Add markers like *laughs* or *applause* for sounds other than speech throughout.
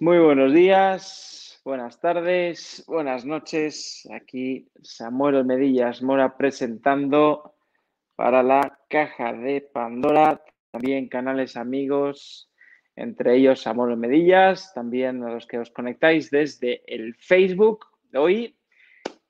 Muy buenos días, buenas tardes, buenas noches. Aquí Samuel Medillas Mora presentando para la caja de Pandora, también canales amigos, entre ellos Samuel Medillas, también a los que os conectáis desde el Facebook. Hoy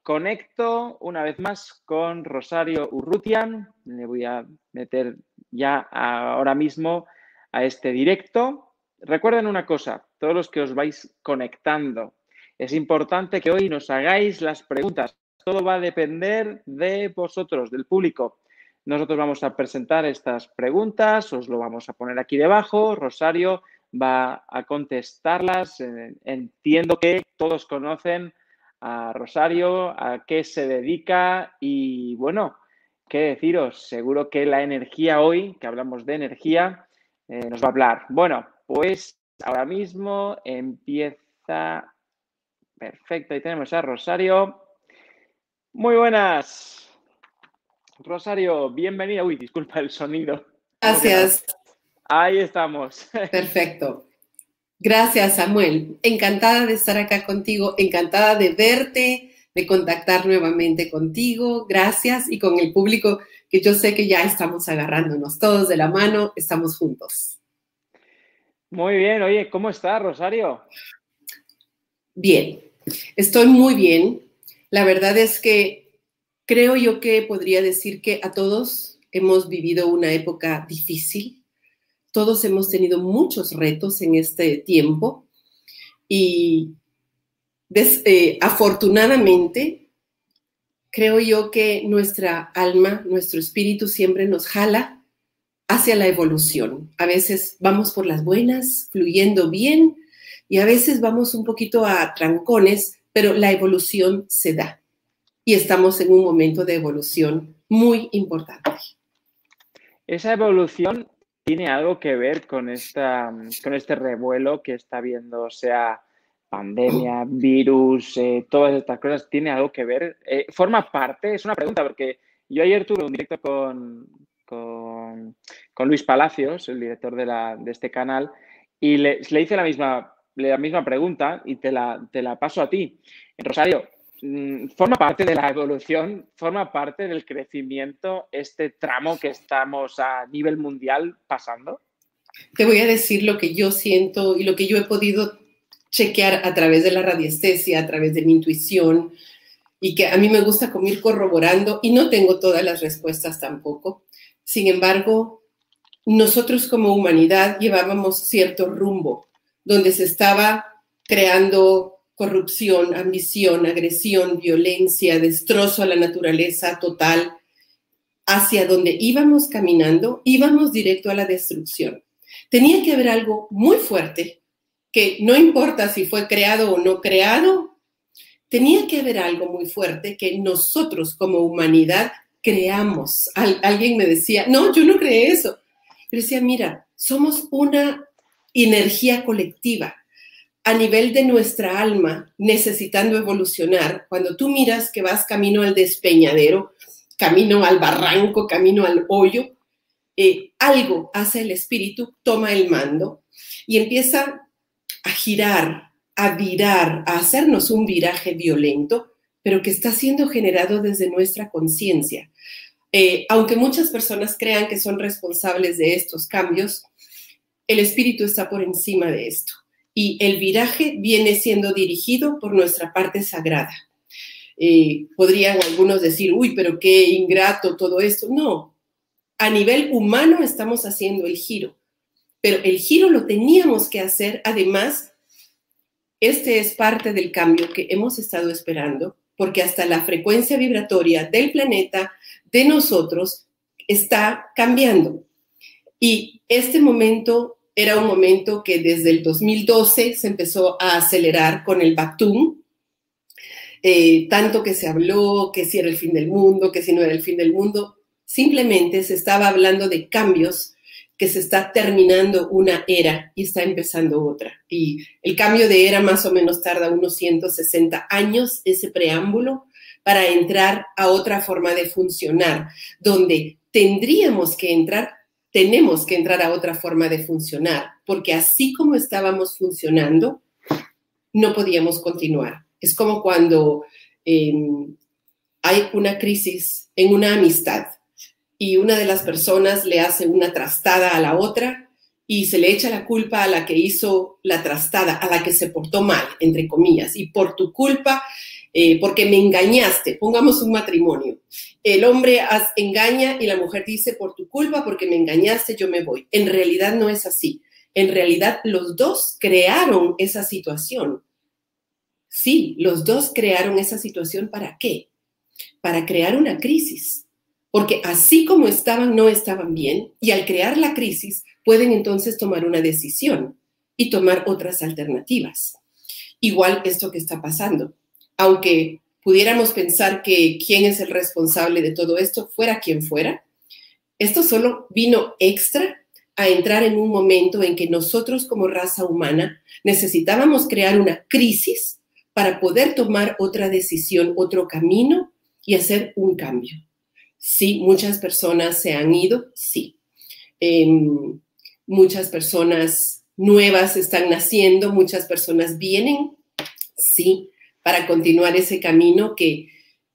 conecto una vez más con Rosario Urrutian. Le voy a meter ya ahora mismo a este directo. Recuerden una cosa, todos los que os vais conectando, es importante que hoy nos hagáis las preguntas. Todo va a depender de vosotros, del público. Nosotros vamos a presentar estas preguntas, os lo vamos a poner aquí debajo. Rosario va a contestarlas. Entiendo que todos conocen a Rosario, a qué se dedica y bueno, qué deciros. Seguro que la energía hoy, que hablamos de energía, eh, nos va a hablar. Bueno, pues ahora mismo empieza. Perfecto, ahí tenemos a Rosario. Muy buenas. Rosario, bienvenida. Uy, disculpa el sonido. Gracias. Ahí estamos. Perfecto. Gracias, Samuel. Encantada de estar acá contigo, encantada de verte, de contactar nuevamente contigo. Gracias y con el público que yo sé que ya estamos agarrándonos todos de la mano, estamos juntos. Muy bien, oye, ¿cómo está Rosario? Bien, estoy muy bien. La verdad es que creo yo que podría decir que a todos hemos vivido una época difícil. Todos hemos tenido muchos retos en este tiempo y eh, afortunadamente creo yo que nuestra alma, nuestro espíritu siempre nos jala hacia la evolución. A veces vamos por las buenas, fluyendo bien, y a veces vamos un poquito a trancones, pero la evolución se da. Y estamos en un momento de evolución muy importante. Esa evolución tiene algo que ver con, esta, con este revuelo que está viendo, sea pandemia, virus, eh, todas estas cosas, tiene algo que ver. Eh, ¿Forma parte? Es una pregunta, porque yo ayer tuve un directo con, Luis Palacios, el director de, este canal, y le, hice la misma, la misma pregunta y te la, te la paso a ti. Rosario, mm, ¿forma parte de la evolución, forma parte del crecimiento este tramo que estamos a nivel mundial pasando? Te voy a decir lo que yo siento y lo que yo he podido chequear a través de la radiestesia, a través de mi intuición, y que a mí me gusta ir corroborando, y no tengo todas las respuestas tampoco. Sin embargo, nosotros como humanidad llevábamos cierto rumbo, donde se estaba creando corrupción, ambición, agresión, violencia, destrozo a la naturaleza total, hacia donde íbamos caminando, íbamos directo a la destrucción. Tenía que haber algo muy fuerte, que no importa si fue creado o no creado, tenía que haber algo muy fuerte que nosotros como humanidad creamos. alguien me decía, no, yo no creé eso. Yo decía, mira, somos una energía colectiva a nivel de nuestra alma necesitando evolucionar. Cuando tú miras que vas camino al despeñadero, camino al barranco, camino al hoyo, eh, algo hace el espíritu, toma el mando y empieza a girar, a virar, a hacernos un viraje violento, pero que está siendo generado desde nuestra conciencia. Eh, aunque muchas personas crean que son responsables de estos cambios, el espíritu está por encima de esto. Y el viraje viene siendo dirigido por nuestra parte sagrada. Eh, podrían algunos decir, uy, pero qué ingrato todo esto. No, a nivel humano estamos haciendo el giro, pero el giro lo teníamos que hacer. Además, este es parte del cambio que hemos estado esperando, porque hasta la frecuencia vibratoria del planeta de nosotros está cambiando. Y este momento era un momento que desde el 2012 se empezó a acelerar con el Bactum, eh, tanto que se habló que si era el fin del mundo, que si no era el fin del mundo, simplemente se estaba hablando de cambios, que se está terminando una era y está empezando otra. Y el cambio de era más o menos tarda unos 160 años, ese preámbulo, para entrar a otra forma de funcionar, donde tendríamos que entrar tenemos que entrar a otra forma de funcionar, porque así como estábamos funcionando, no podíamos continuar. Es como cuando em, hay una crisis en una amistad y una de las personas le hace una trastada a la otra y se le echa la culpa a la que hizo la trastada, a la que se portó mal, entre comillas, y por tu culpa, eh, porque me engañaste, pongamos un matrimonio. El hombre engaña y la mujer dice, por tu culpa, porque me engañaste, yo me voy. En realidad no es así. En realidad los dos crearon esa situación. Sí, los dos crearon esa situación para qué? Para crear una crisis. Porque así como estaban, no estaban bien, y al crear la crisis, pueden entonces tomar una decisión y tomar otras alternativas. Igual esto que está pasando. Aunque pudiéramos pensar que quién es el responsable de todo esto, fuera quien fuera, esto solo vino extra a entrar en un momento en que nosotros como raza humana necesitábamos crear una crisis para poder tomar otra decisión, otro camino y hacer un cambio. Sí, muchas personas se han ido, sí. Em, muchas personas nuevas están naciendo, muchas personas vienen, sí, para continuar ese camino que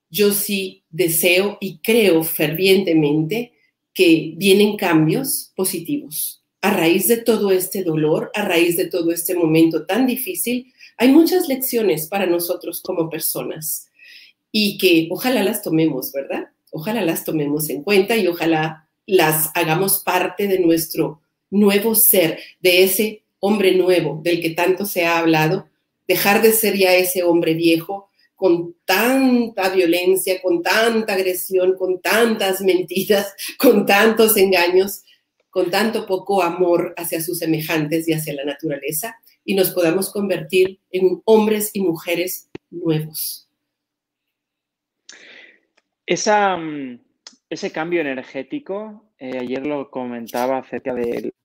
yo sí deseo y creo fervientemente que vienen cambios positivos. A raíz de todo este dolor, a raíz de todo este momento tan difícil, hay muchas lecciones para nosotros como personas y que ojalá las tomemos, ¿verdad? Ojalá las tomemos en cuenta y ojalá las hagamos parte de nuestro nuevo ser, de ese hombre nuevo del que tanto se ha hablado, dejar de ser ya ese hombre viejo con tanta violencia, con tanta agresión, con tantas mentiras, *laughs* con tantos engaños, con tanto poco amor hacia sus semejantes y hacia la naturaleza, y nos podamos convertir en hombres y mujeres nuevos. Esa, mm, ese cambio energético, eh, ayer lo comentaba acerca de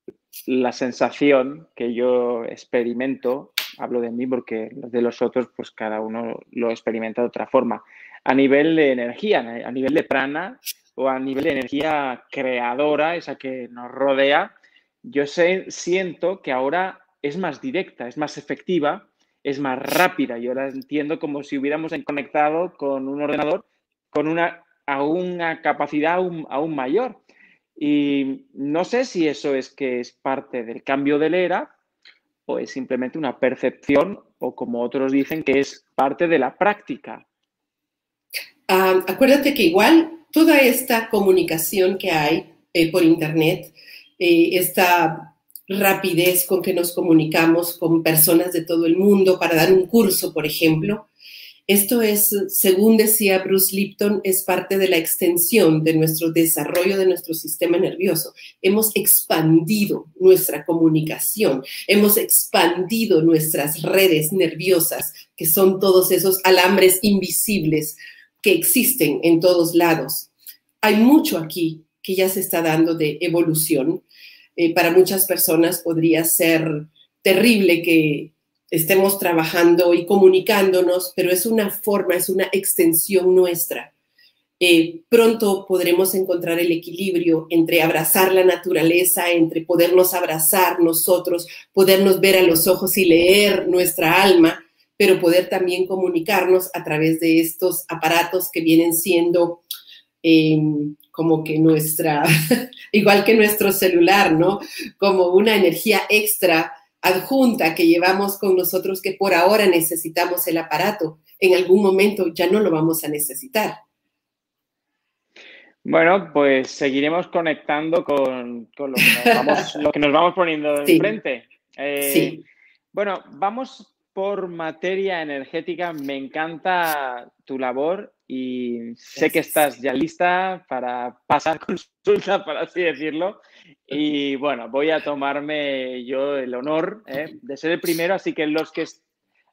la sensación que yo experimento, hablo de mí porque de los otros, pues cada uno lo experimenta de otra forma, a nivel de energía, a nivel de prana o a nivel de energía creadora, esa que nos rodea, yo sé, siento que ahora es más directa, es más efectiva, es más rápida. Yo ahora entiendo como si hubiéramos conectado con un ordenador con una, a una capacidad aún mayor. Y no sé si eso es que es parte del cambio de la era o es simplemente una percepción o como otros dicen que es parte de la práctica. Ah, acuérdate que igual toda esta comunicación que hay eh, por Internet, eh, esta rapidez con que nos comunicamos con personas de todo el mundo para dar un curso, por ejemplo, esto es, según decía Bruce Lipton, es parte de la extensión de nuestro desarrollo de nuestro sistema nervioso. Hemos expandido nuestra comunicación, hemos expandido nuestras redes nerviosas, que son todos esos alambres invisibles que existen en todos lados. Hay mucho aquí que ya se está dando de evolución. Eh, para muchas personas podría ser terrible que estemos trabajando y comunicándonos, pero es una forma, es una extensión nuestra. Eh, pronto podremos encontrar el equilibrio entre abrazar la naturaleza, entre podernos abrazar nosotros, podernos ver a los ojos y leer nuestra alma, pero poder también comunicarnos a través de estos aparatos que vienen siendo em, como que nuestra, *laughs* igual que nuestro celular, ¿no? Como una energía extra adjunta que llevamos con nosotros que por ahora necesitamos el aparato, en algún momento ya no lo vamos a necesitar. Bueno, pues seguiremos conectando con, *laughs* lo, que nos vamos, poniendo enfrente. Eh, sí. Bueno, vamos por materia energética. Me encanta tu labor y sé que estás ya lista para pasar *laughs* consulta, por así decirlo. Y bueno, voy a tomarme yo el honor ¿eh? de ser el primero, así que los que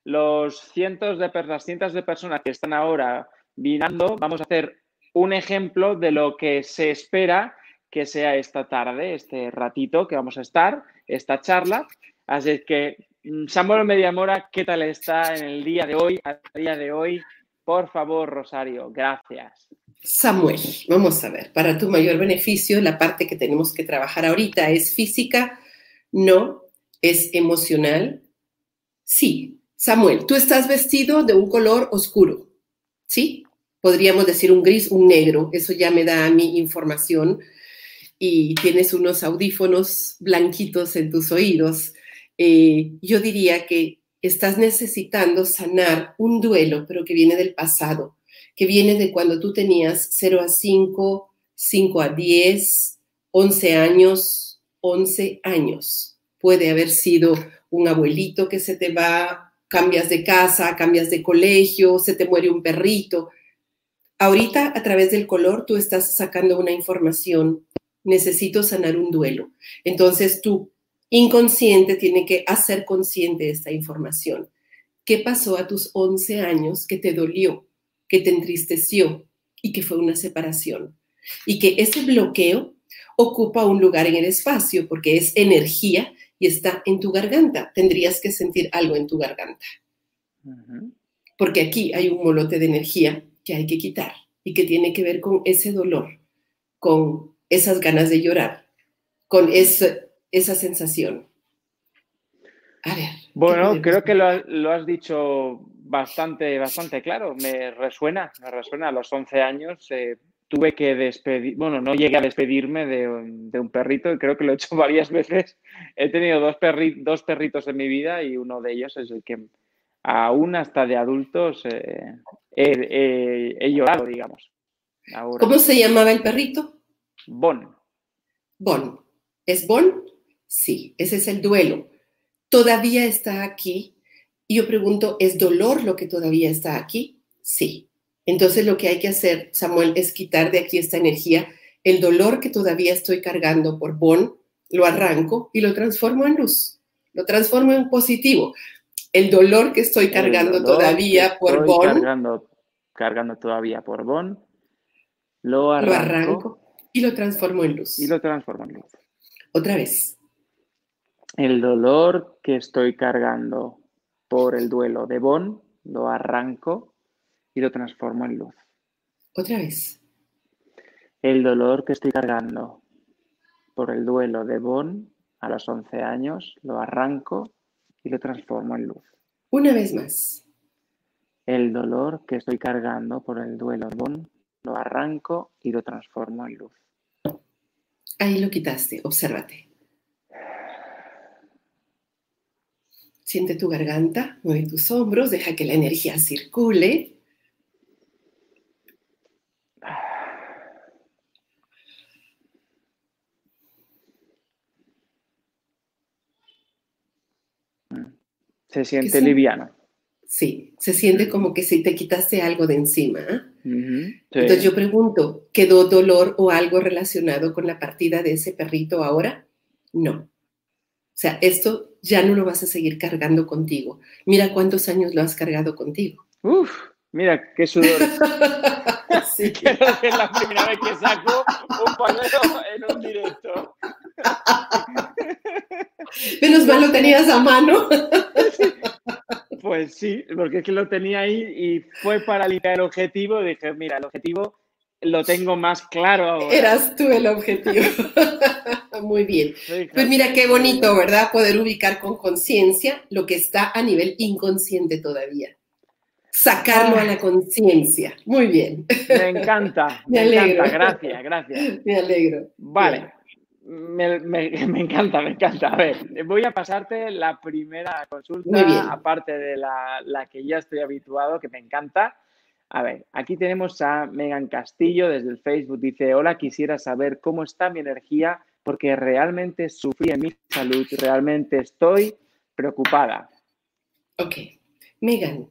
los cientos de de personas que están ahora vinando, vamos a hacer un ejemplo de lo que se espera que sea esta tarde, este ratito que vamos a estar, esta charla. Así que, mm, Samuel Mediamora, ¿qué tal está en el día de hoy, a día de hoy? Por favor, Rosario, gracias. Samuel, vamos a ver, para tu mayor beneficio, la parte que tenemos que trabajar ahorita es física, no, es emocional, sí. Samuel, tú estás vestido de un color oscuro, ¿sí? Podríamos decir un gris, un negro, eso ya me da a mí información. Y tienes unos audífonos blanquitos en tus oídos. Eh, yo diría que estás necesitando sanar un duelo, pero que viene del pasado que viene de cuando tú tenías 0 a 5, 5 a 10, 11 años, 11 años. Puede haber sido un abuelito que se te va, cambias de casa, cambias de colegio, se te muere un perrito. Ahorita a través del color tú estás sacando una información. Necesito sanar un duelo. Entonces tu inconsciente tiene que hacer consciente esta información. ¿Qué pasó a tus 11 años que te dolió? Que te entristeció y que fue una separación. Y que ese bloqueo ocupa un lugar en el espacio porque es energía y está en tu garganta. Tendrías que sentir algo en tu garganta. Porque aquí hay un molote de energía que hay que quitar y que tiene que ver con ese dolor, con esas ganas de llorar, con esa sensación. A ver. Bueno, creo que lo, lo, has dicho bastante, bastante claro. Me resuena, me resuena. A los 11 años eh, tuve que despedir, bueno, no llegué a despedirme de, un perrito creo que lo he hecho *laughs* varias veces. He tenido dos, dos perritos en mi vida y uno de ellos es el que aún hasta de adultos eh, he, llorado, digamos. ¿Cómo se llamaba el perrito? Bon. Bon. ¿Es Bon? Sí, ese es el duelo. Todavía está aquí y yo pregunto, ¿es dolor lo que todavía está aquí? Sí. Entonces lo que hay que hacer, Samuel, es quitar de aquí esta energía. El dolor que todavía estoy cargando por Bon, lo arranco y lo transformo en luz. Lo transformo en positivo. El dolor que estoy cargando todavía por Bon. Cargando, cargando todavía por Bon. Lo arranco, lo arranco y lo transformo en luz. Y lo transformo en luz. Otra vez. El dolor que estoy cargando por el duelo de Bon, lo arranco y lo transformo en luz. Otra vez. El dolor que estoy cargando por el duelo de Bon a los 11 años, lo arranco y lo transformo en luz. Una vez más. El dolor que estoy cargando por el duelo de Bon, lo arranco y lo transformo en luz. Ahí lo quitaste, obsérvate. Siente tu garganta, mueve tus hombros, deja que la energía circule. Se siente liviano. Sí, se siente como que si te quitaste algo de encima. Entonces yo pregunto, ¿quedó dolor o algo relacionado con la partida de ese perrito ahora? No. O sea, esto ya no lo vas a seguir cargando contigo. Mira cuántos años lo has cargado contigo. Uf, mira qué sudor. *laughs* sí. *laughs* Creo que es la primera vez que saco un pañuelo en un directo. Menos mal lo tenías a mano. Pues sí, porque es que lo tenía ahí y fue para limpiar el objetivo. Dije, mira, el objetivo lo tengo más claro ahora. Eras tú el objetivo. *laughs* Muy bien. Pues mira qué bonito, ¿verdad? Poder ubicar con conciencia lo que está a nivel inconsciente todavía. Sacarlo a la conciencia. Muy bien. Me encanta. *laughs* me, encanta. Gracias, gracias. Me alegro. Vale. Me, encanta, me encanta. A ver, voy a pasarte la primera consulta, aparte de la, la que ya estoy habituado, que me encanta a ver, aquí tenemos a Megan Castillo desde el Facebook. Dice, hola, quisiera saber cómo está mi energía porque realmente sufrí en mi salud, realmente estoy preocupada. Ok, Megan,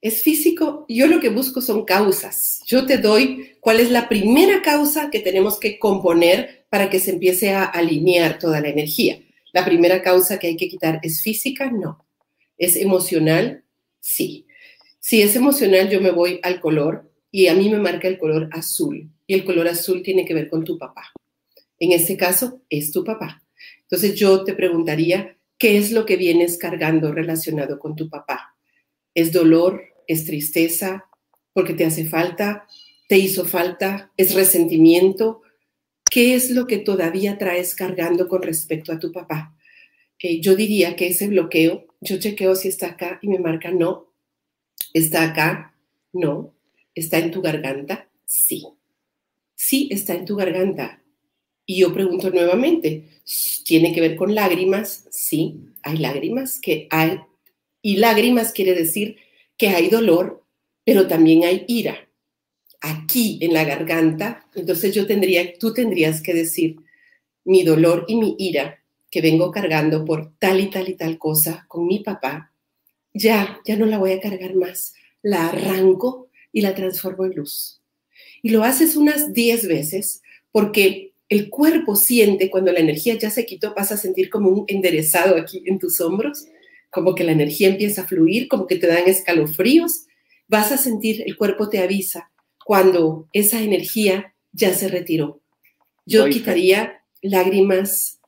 es físico, yo lo que busco son causas. Yo te doy cuál es la primera causa que tenemos que componer para que se empiece a alinear toda la energía. La primera causa que hay que quitar es física, no. Es emocional, sí. Si es emocional, yo me voy al color y a mí me marca el color azul. Y el color azul tiene que ver con tu papá. En este caso, es tu papá. Entonces yo te preguntaría, ¿qué es lo que vienes cargando relacionado con tu papá? ¿Es dolor? ¿Es tristeza? ¿Porque te hace falta? ¿Te hizo falta? ¿Es resentimiento? ¿Qué es lo que todavía traes cargando con respecto a tu papá? Eh, yo diría que ese bloqueo, yo chequeo si está acá y me marca no, está acá, no, está en tu garganta, sí, sí está en tu garganta. Y yo pregunto nuevamente, ¿tiene que ver con lágrimas? Sí, hay lágrimas que hay, y lágrimas quiere decir que hay dolor, pero también hay ira. Aquí en la garganta, entonces yo tendría, tú tendrías que decir, mi dolor y mi ira que vengo cargando por tal y tal y tal cosa con mi papá, ya, ya no la voy a cargar más. La arranco y la transformo en luz. Y lo haces unas 10 veces porque el cuerpo siente cuando la energía ya se quitó, vas a sentir como un enderezado aquí en tus hombros, como que la energía empieza a fluir, como que te dan escalofríos. Vas a sentir, el cuerpo te avisa cuando esa energía ya se retiró. Yo quitaría lágrimas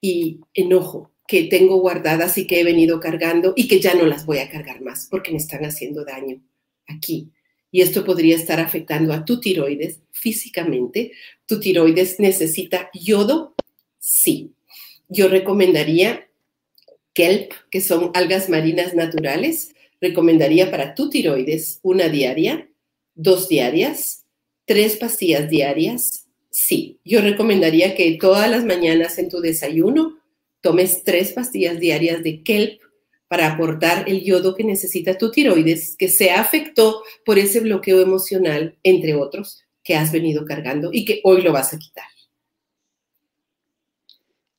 y enojo que tengo guardadas y que he venido cargando y que ya no las voy a cargar más porque me están haciendo daño aquí. Y esto podría estar afectando a tu tiroides físicamente. ¿Tu tiroides necesita yodo? Sí. Yo recomendaría kelp, que son algas marinas naturales. Recomendaría para tu tiroides una diaria, dos diarias, tres pastillas diarias. Sí, yo recomendaría que todas las mañanas en tu desayuno tomes tres pastillas diarias de kelp para aportar el yodo que necesita tu tiroides, que se afectó por ese bloqueo emocional, entre otros, que has venido cargando y que hoy lo vas a quitar.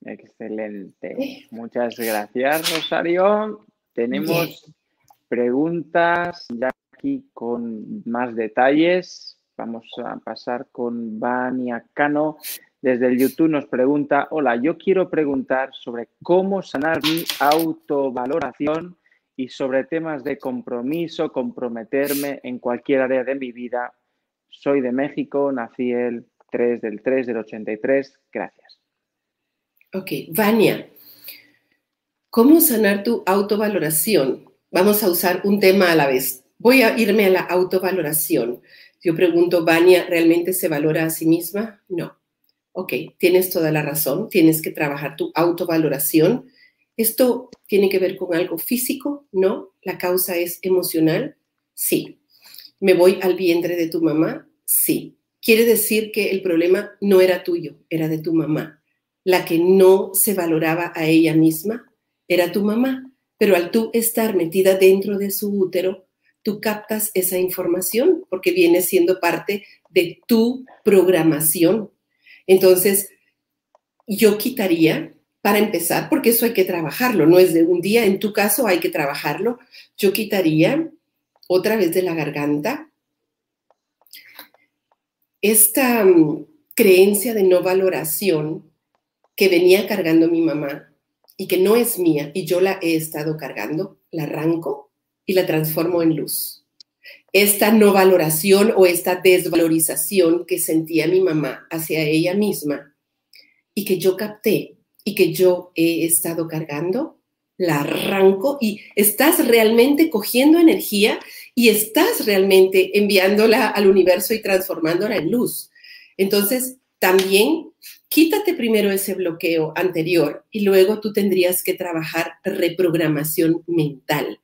Excelente. Muchas gracias, Rosario. Tenemos preguntas ya aquí con más detalles. Vamos a pasar con Vania Cano. Desde el YouTube nos pregunta, hola, yo quiero preguntar sobre cómo sanar mi autovaloración y sobre temas de compromiso, comprometerme en cualquier área de mi vida. Soy de México, nací el 3 del 3 del 83. Gracias. Ok, Vania, ¿cómo sanar tu autovaloración? Vamos a usar un tema a la vez. Voy a irme a la autovaloración. Yo pregunto, ¿Vania realmente se valora a sí misma? No ok, tienes toda la razón, tienes que trabajar tu autovaloración. ¿Esto tiene que ver con algo físico? No. ¿La causa es emocional? Sí. ¿Me voy al vientre de tu mamá? Sí. Quiere decir que el problema no era tuyo, era de tu mamá. La que no se valoraba a ella misma era tu mamá, pero al tú estar metida dentro de su útero, tú captas esa información porque viene siendo parte de tu programación entonces, yo quitaría, para empezar, porque eso hay que trabajarlo, no es de un día, en tu caso hay que trabajarlo, yo quitaría otra vez de la garganta esta mm, creencia de no valoración que venía cargando mi mamá y que no es mía y yo la he estado cargando, la arranco y la transformo en luz esta no valoración o esta desvalorización que sentía mi mamá hacia ella misma y que yo capté y que yo he estado cargando, la arranco y estás realmente cogiendo energía y estás realmente enviándola al universo y transformándola en luz. Entonces, también quítate primero ese bloqueo anterior y luego tú tendrías que trabajar reprogramación mental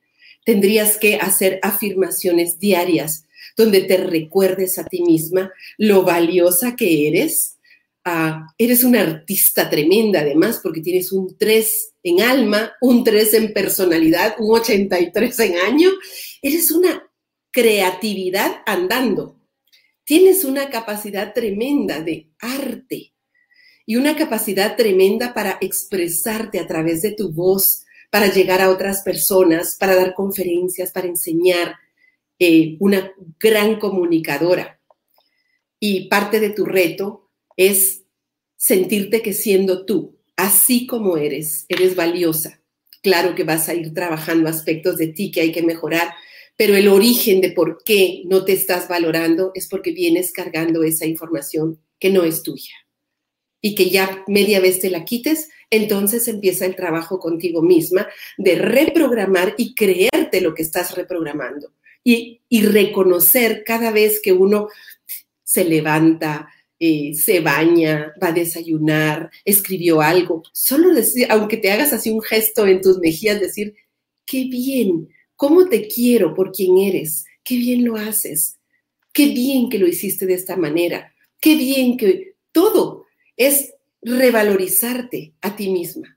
tendrías que hacer afirmaciones diarias donde te recuerdes a ti misma lo valiosa que eres. Ah, eres una artista tremenda además porque tienes un 3 en alma, un 3 en personalidad, un 83 en año. Eres una creatividad andando. Tienes una capacidad tremenda de arte y una capacidad tremenda para expresarte a través de tu voz, para llegar a otras personas, para dar conferencias, para enseñar, eh, una gran comunicadora. Y parte de tu reto es sentirte que siendo tú, así como eres, eres valiosa. Claro que vas a ir trabajando aspectos de ti que hay que mejorar, pero el origen de por qué no te estás valorando es porque vienes cargando esa información que no es tuya y que ya media vez te la quites, entonces empieza el trabajo contigo misma de reprogramar y creerte lo que estás reprogramando y, reconocer cada vez que uno se levanta, eh, se baña, va a desayunar, escribió algo. Solo decir, aunque te hagas así un gesto en tus mejillas, decir, qué bien, cómo te quiero por quien eres, qué bien lo haces, qué bien que lo hiciste de esta manera, qué bien que todo es revalorizarte a ti misma.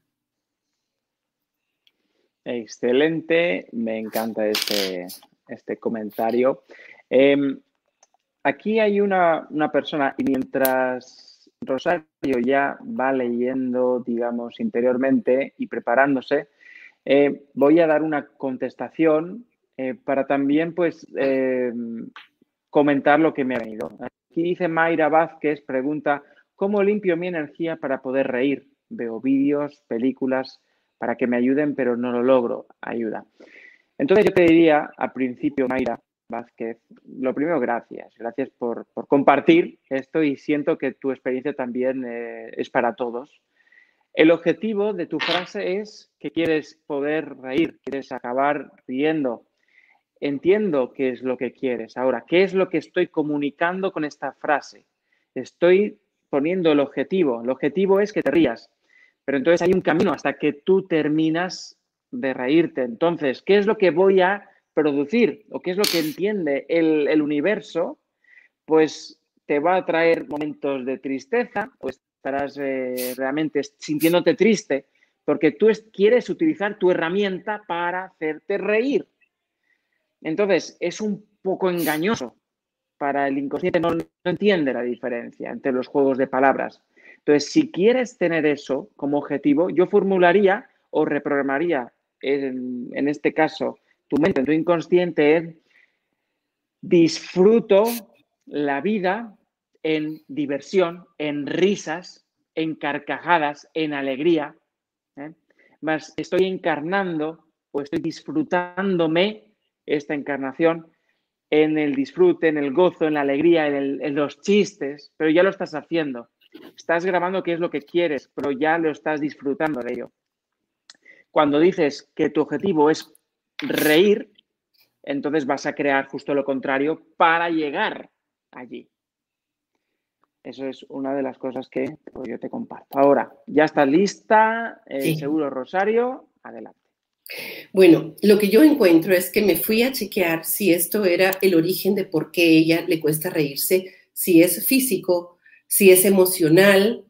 Excelente, me encanta este, este comentario. Em, aquí hay una, persona y mientras Rosario ya va leyendo, digamos, interiormente y preparándose, eh, voy a dar una contestación eh, para también, pues, em, comentar lo que me ha venido. Aquí dice Mayra Vázquez, pregunta, ¿cómo limpio mi energía para poder reír? Veo vídeos, películas para que me ayuden, pero no lo logro. Ayuda. Entonces yo te diría, al principio, Mayra Vázquez, lo primero, gracias. Gracias por, compartir esto y siento que tu experiencia también eh, es para todos. El objetivo de tu frase es que quieres poder reír, quieres acabar riendo. Entiendo qué es lo que quieres. Ahora, ¿qué es lo que estoy comunicando con esta frase? Estoy poniendo el objetivo. El objetivo es que te rías. Pero entonces hay un camino hasta que tú terminas de reírte. Entonces, ¿qué es lo que voy a producir o qué es lo que entiende el, universo? Pues te va a traer momentos de tristeza o estarás eh, realmente sintiéndote triste porque tú quieres utilizar tu herramienta para hacerte reír. Entonces, es un poco engañoso para el inconsciente, no entiende la diferencia entre los juegos de palabras. Entonces, si quieres tener eso como objetivo, yo formularía o reprogramaría, en, este caso, tu mente, tu inconsciente, disfruto la vida en diversión, en risas, en carcajadas, en alegría. ¿eh? Más estoy encarnando o estoy disfrutándome esta encarnación en el disfrute, en el gozo, en la alegría, en los chistes, pero ya lo estás haciendo. Estás grabando qué es lo que quieres, pero ya lo estás disfrutando de ello. Cuando dices que tu objetivo es reír, entonces vas a crear justo lo contrario para llegar allí. Eso es una de las cosas que pues, yo te comparto. Ahora, ya está lista, eh, seguro Rosario, adelante. Bueno, lo que yo encuentro es que me fui a chequear si esto era el origen de por qué ella le cuesta reírse, si es físico, si es emocional,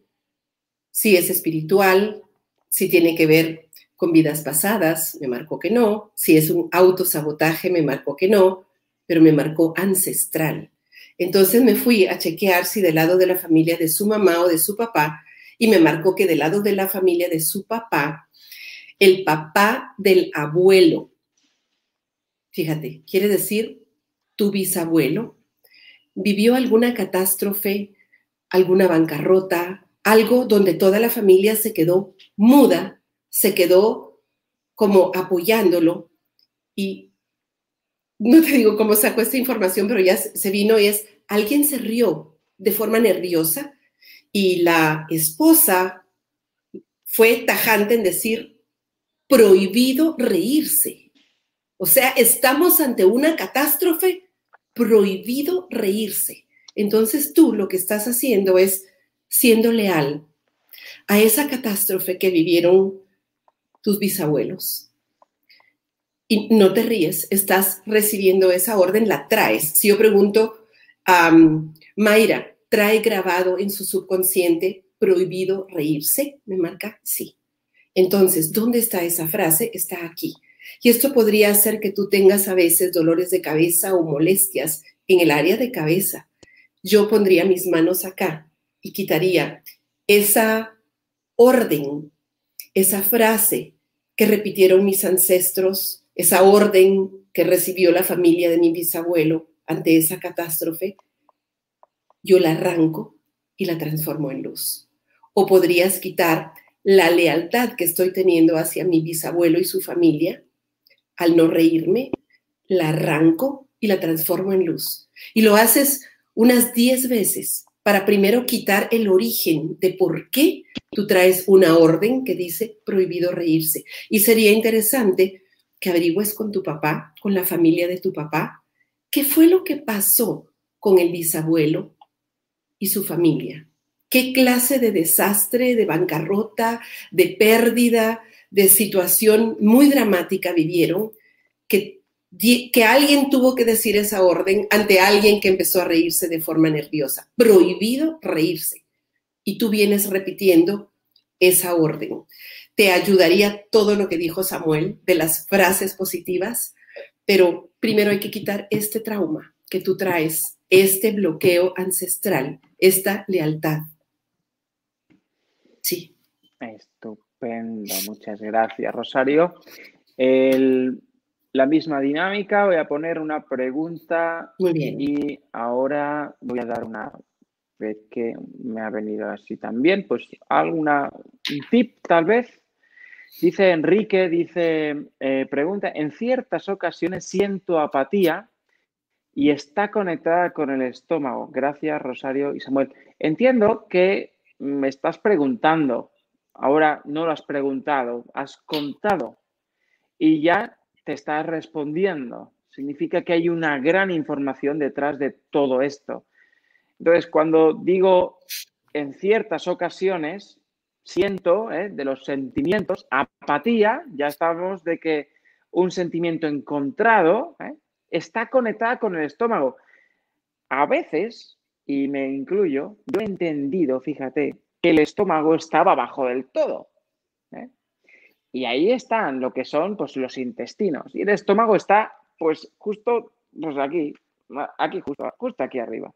si es espiritual, si tiene que ver con vidas pasadas, me marcó que no, si es un autosabotaje, me marcó que no, pero me marcó ancestral. Entonces me fui a chequear si del lado de la familia de su mamá o de su papá, y me marcó que del lado de la familia de su papá, el papá del abuelo, fíjate, quiere decir tu bisabuelo, vivió alguna catástrofe alguna bancarrota, algo donde toda la familia se quedó muda, se quedó como apoyándolo y no te digo cómo sacó esta información, pero ya se vino y es, alguien se rió de forma nerviosa y la esposa fue tajante en decir, prohibido reírse. O sea, estamos ante una catástrofe, prohibido reírse. Entonces tú lo que estás haciendo es siendo leal a esa catástrofe que vivieron tus bisabuelos. Y no te ríes, estás recibiendo esa orden, la traes. Si yo pregunto a Mayra, ¿trae grabado en su subconsciente prohibido reírse? Me marca sí. Entonces, ¿dónde está esa frase? Está aquí. Y esto podría hacer que tú tengas a veces dolores de cabeza o molestias en el área de cabeza yo pondría mis manos acá y quitaría esa orden, esa frase que repitieron mis ancestros, esa orden que recibió la familia de mi bisabuelo ante esa catástrofe, yo la arranco y la transformo en luz. O podrías quitar la lealtad que estoy teniendo hacia mi bisabuelo y su familia, al no reírme, la arranco y la transformo en luz. Y lo haces unas 10 veces para primero quitar el origen de por qué tú traes una orden que dice prohibido reírse. Y sería interesante que averigües con tu papá, con la familia de tu papá, qué fue lo que pasó con el bisabuelo y su familia. ¿Qué clase de desastre, de bancarrota, de pérdida, de situación muy dramática vivieron que, que alguien tuvo que decir esa orden ante alguien que empezó a reírse de forma nerviosa? Prohibido reírse. Y tú vienes repitiendo esa orden. Te ayudaría todo lo que dijo Samuel de las frases positivas, pero primero hay que quitar este trauma que tú traes, este bloqueo ancestral, esta lealtad. Estupendo, muchas gracias, Rosario. la misma dinámica, voy a poner una pregunta Muy bien. y ahora voy a dar una vez que me ha venido así también, pues alguna un tip tal vez. Dice Enrique, dice, eh, pregunta, en ciertas ocasiones siento apatía y está conectada con el estómago. Gracias, Rosario y Samuel. Entiendo que me estás preguntando, ahora no lo has preguntado, has contado y ya te estás respondiendo. Significa que hay una gran información detrás de todo esto. Entonces, cuando digo en ciertas ocasiones, siento ¿eh? de los sentimientos, apatía, ya estamos de que un sentimiento encontrado ¿eh? está conectada con el estómago. A veces y me incluyo, yo he entendido, fíjate, que el estómago estaba abajo del todo. ¿eh? Y ahí están lo que son pues, los intestinos. Y el estómago está, pues, justo pues, aquí, aquí, justo, justo aquí arriba.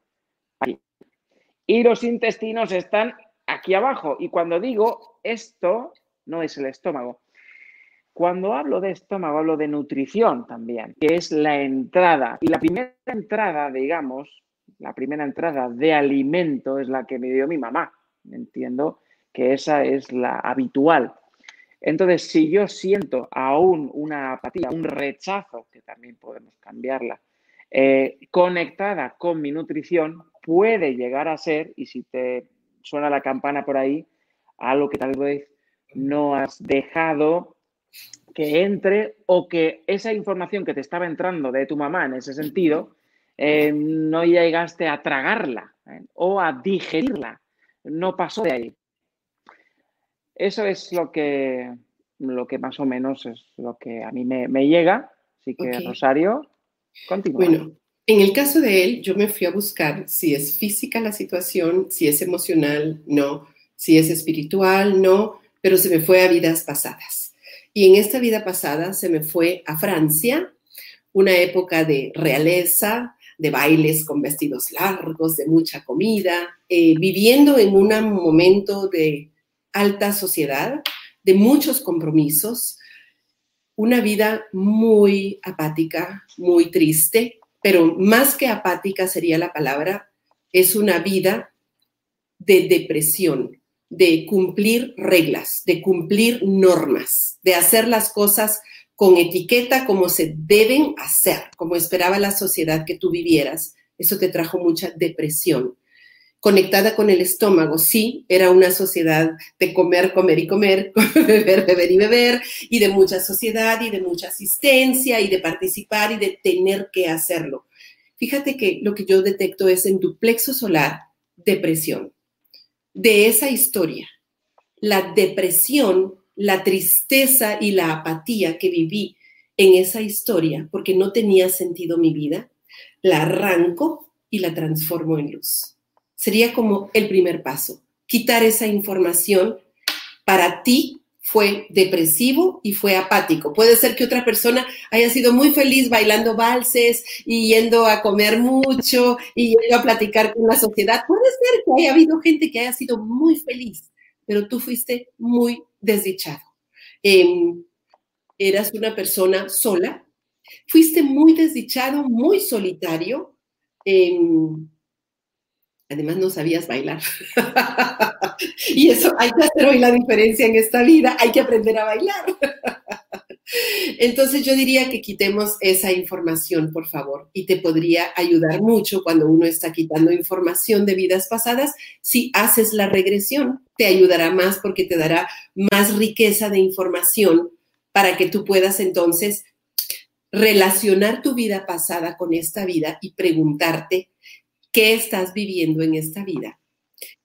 Y los intestinos están aquí abajo. Y cuando digo esto, no es el estómago. Cuando hablo de estómago, hablo de nutrición también, que es la entrada. Y la primera entrada, digamos, la primera entrada de alimento es la que me dio mi mamá. Entiendo que esa es la habitual. Entonces, si yo siento aún una apatía, un rechazo, que también podemos cambiarla, eh, conectada con mi nutrición, puede llegar a ser, y si te suena la campana por ahí, algo que tal vez no has dejado que entre o que esa información que te estaba entrando de tu mamá en ese sentido, eh, no llegaste a tragarla ¿eh? o a digerirla, no pasó de ahí. Eso es lo que, lo que más o menos es lo que a mí me, llega. Así que, Rosario, continúa. Bueno, en el caso de él, yo me fui a buscar si es física la situación, si es emocional, no, si es espiritual, no, pero se me fue a vidas pasadas. Y en esta vida pasada se me fue a Francia, una época de realeza, de bailes con vestidos largos, de mucha comida, eh, viviendo en un momento de alta sociedad, de muchos compromisos, una vida muy apática, muy triste, pero más que apática sería la palabra, es una vida de depresión, de cumplir reglas, de cumplir normas, de hacer las cosas con etiqueta como se deben hacer, como esperaba la sociedad que tú vivieras. Eso te trajo mucha depresión. Conectada con el estómago, sí, era una sociedad de comer, comer y comer, *laughs* beber, beber y beber, y de mucha sociedad y de mucha asistencia y de participar y de tener que hacerlo. Fíjate que lo que yo detecto es en tu plexo solar depresión. De esa historia, la depresión la tristeza y la apatía que viví en esa historia porque no tenía sentido mi vida, la arranco y la transformo en luz. Sería como el primer paso, quitar esa información. Para ti fue depresivo y fue apático. Puede ser que otra persona haya sido muy feliz bailando valses y yendo a comer mucho y yendo a platicar con la sociedad. Puede ser que haya habido gente que haya sido muy feliz, pero tú fuiste muy desdichado. Em, eras una persona sola, fuiste muy desdichado, muy solitario. Em, además no sabías bailar. *laughs* y eso hay que hacer hoy la diferencia en esta vida, hay que aprender a bailar. *laughs* Entonces yo diría que quitemos esa información, por favor, y te podría ayudar mucho cuando uno está quitando información de vidas pasadas. Si haces la regresión, te ayudará más porque te dará más riqueza de información para que tú puedas entonces relacionar tu vida pasada con esta vida y preguntarte qué estás viviendo en esta vida,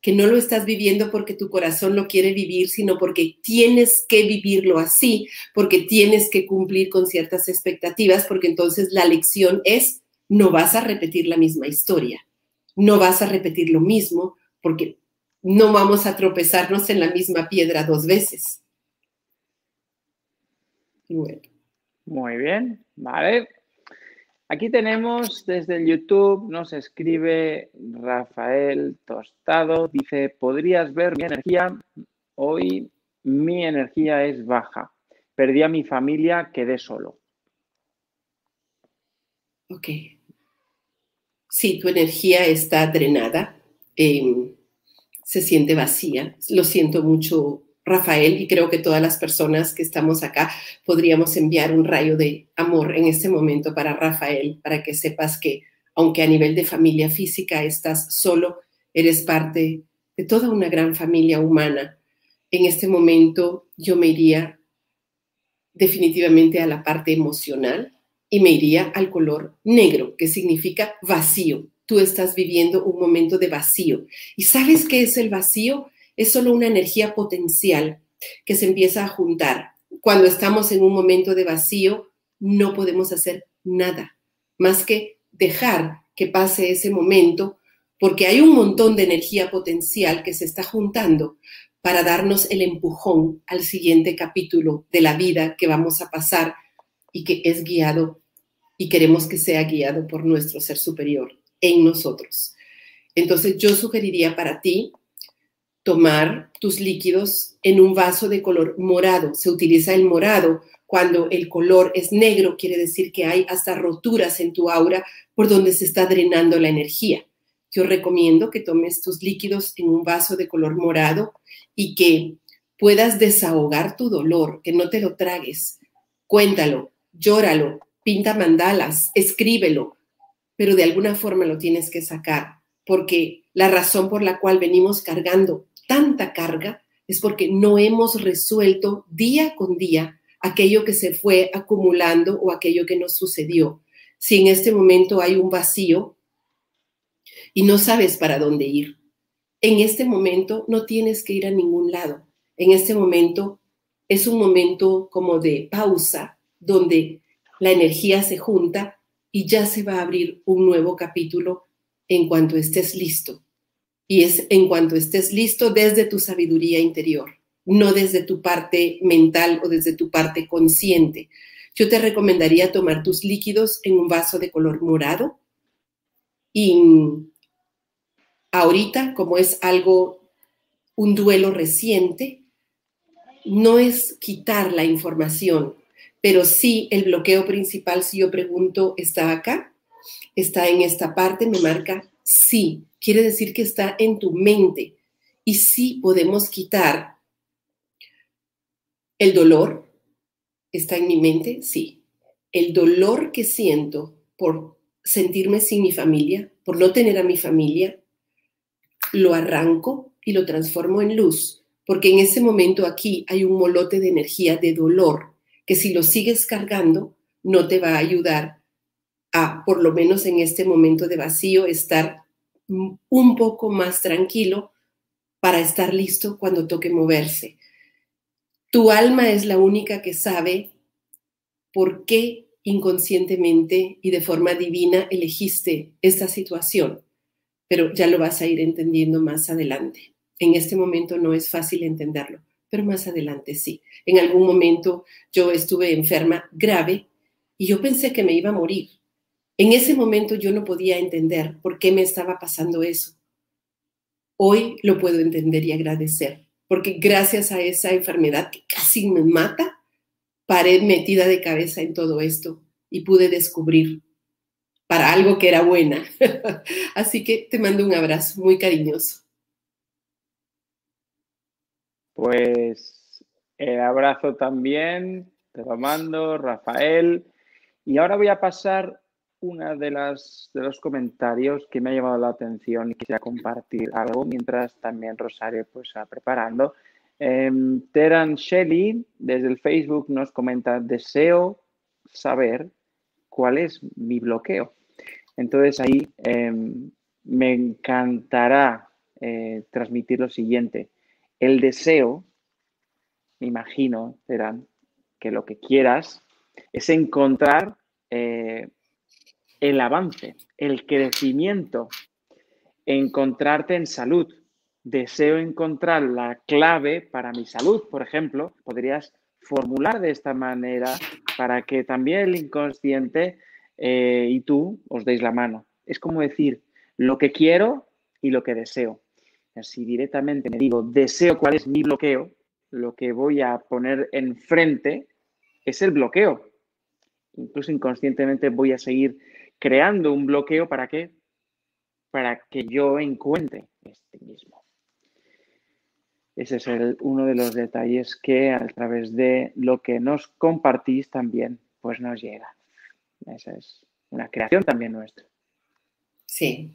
que no lo estás viviendo porque tu corazón lo quiere vivir, sino porque tienes que vivirlo así, porque tienes que cumplir con ciertas expectativas, porque entonces la lección es, no vas a repetir la misma historia, no vas a repetir lo mismo, porque no vamos a tropezarnos en la misma piedra dos veces. Muy bien, vale. Aquí tenemos desde el YouTube, nos escribe Rafael Tostado, dice, ¿podrías ver mi energía? Hoy mi energía es baja. Perdí a mi familia, quedé solo. Ok. Sí, tu energía está drenada, em, se siente vacía. Lo siento mucho Rafael, y creo que todas las personas que estamos acá podríamos enviar un rayo de amor en este momento para Rafael, para que sepas que aunque a nivel de familia física estás solo, eres parte de toda una gran familia humana. En este momento yo me iría definitivamente a la parte emocional y me iría al color negro, que significa vacío. Tú estás viviendo un momento de vacío. ¿Y sabes qué es el vacío? Es solo una energía potencial que se empieza a juntar. Cuando estamos en un momento de vacío, no podemos hacer nada más que dejar que pase ese momento, porque hay un montón de energía potencial que se está juntando para darnos el empujón al siguiente capítulo de la vida que vamos a pasar y que es guiado y queremos que sea guiado por nuestro ser superior en nosotros. Entonces yo sugeriría para ti tomar tus líquidos en un vaso de color morado. Se utiliza el morado cuando el color es negro, quiere decir que hay hasta roturas en tu aura por donde se está drenando la energía. Yo recomiendo que tomes tus líquidos en un vaso de color morado y que puedas desahogar tu dolor, que no te lo tragues. Cuéntalo, llóralo, pinta mandalas, escríbelo, pero de alguna forma lo tienes que sacar, porque la razón por la cual venimos cargando tanta carga es porque no hemos resuelto día con día aquello que se fue acumulando o aquello que nos sucedió. Si en este momento hay un vacío y no sabes para dónde ir, en este momento no tienes que ir a ningún lado. En este momento es un momento como de pausa donde la energía se junta y ya se va a abrir un nuevo capítulo en cuanto estés listo. Y es en cuanto estés listo desde tu sabiduría interior, no desde tu parte mental o desde tu parte consciente. Yo te recomendaría tomar tus líquidos en un vaso de color morado y ahorita, como es algo, un duelo reciente, no es quitar la información, pero sí el bloqueo principal, si yo pregunto, ¿está acá? ¿Está en esta parte? Me marca sí quiere decir que está en tu mente. Y sí podemos quitar el dolor. ¿Está en mi mente? Sí. El dolor que siento por sentirme sin mi familia, por no tener a mi familia, lo arranco y lo transformo en luz, porque en ese momento aquí hay un molote de energía de dolor que si lo sigues cargando no te va a ayudar a, por lo menos en este momento de vacío, estar un poco más tranquilo para estar listo cuando toque moverse. Tu alma es la única que sabe por qué inconscientemente y de forma divina elegiste esta situación, pero ya lo vas a ir entendiendo más adelante. En este momento no es fácil entenderlo, pero más adelante sí. En algún momento yo estuve enferma grave y yo pensé que me iba a morir en ese momento yo no podía entender por qué me estaba pasando eso. Hoy lo puedo entender y agradecer, porque gracias a esa enfermedad que casi me mata, paré metida de cabeza en todo esto y pude descubrir para algo que era buena. *laughs* Así que te mando un abrazo muy cariñoso. Pues el abrazo también, te lo mando, Rafael. Y ahora voy a pasar una de las de los comentarios que me ha llamado la atención y quisiera compartir algo mientras también Rosario pues está preparando. Em, Teran Shelley desde el Facebook nos comenta deseo saber cuál es mi bloqueo. Entonces ahí em, me encantará eh, transmitir lo siguiente. El deseo, me imagino, serán que lo que quieras es encontrar eh, el avance, el crecimiento, encontrarte en salud. Deseo encontrar la clave para mi salud, por ejemplo, podrías formular de esta manera para que también el inconsciente eh, y tú os deis la mano. Es como decir lo que quiero y lo que deseo. Así directamente me digo, deseo cuál es mi bloqueo, lo que voy a poner enfrente es el bloqueo. Incluso inconscientemente voy a seguir creando un bloqueo para qué? Para que yo encuentre este mismo. Ese es uno de los detalles que a través de lo que nos compartís también pues nos llega. Esa es una creación también nuestra. Sí.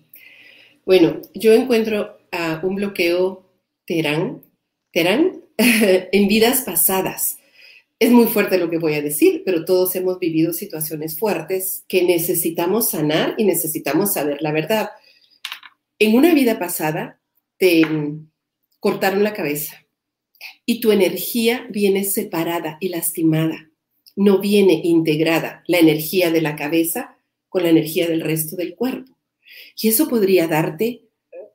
Bueno, yo encuentro un bloqueo terán, terán *laughs* en vidas pasadas. Es muy fuerte lo que voy a decir, pero todos hemos vivido situaciones fuertes que necesitamos sanar y necesitamos saber la verdad. En una vida pasada te cortaron la cabeza y tu energía viene separada y lastimada. No viene integrada la energía de la cabeza con la energía del resto del cuerpo. Y eso podría darte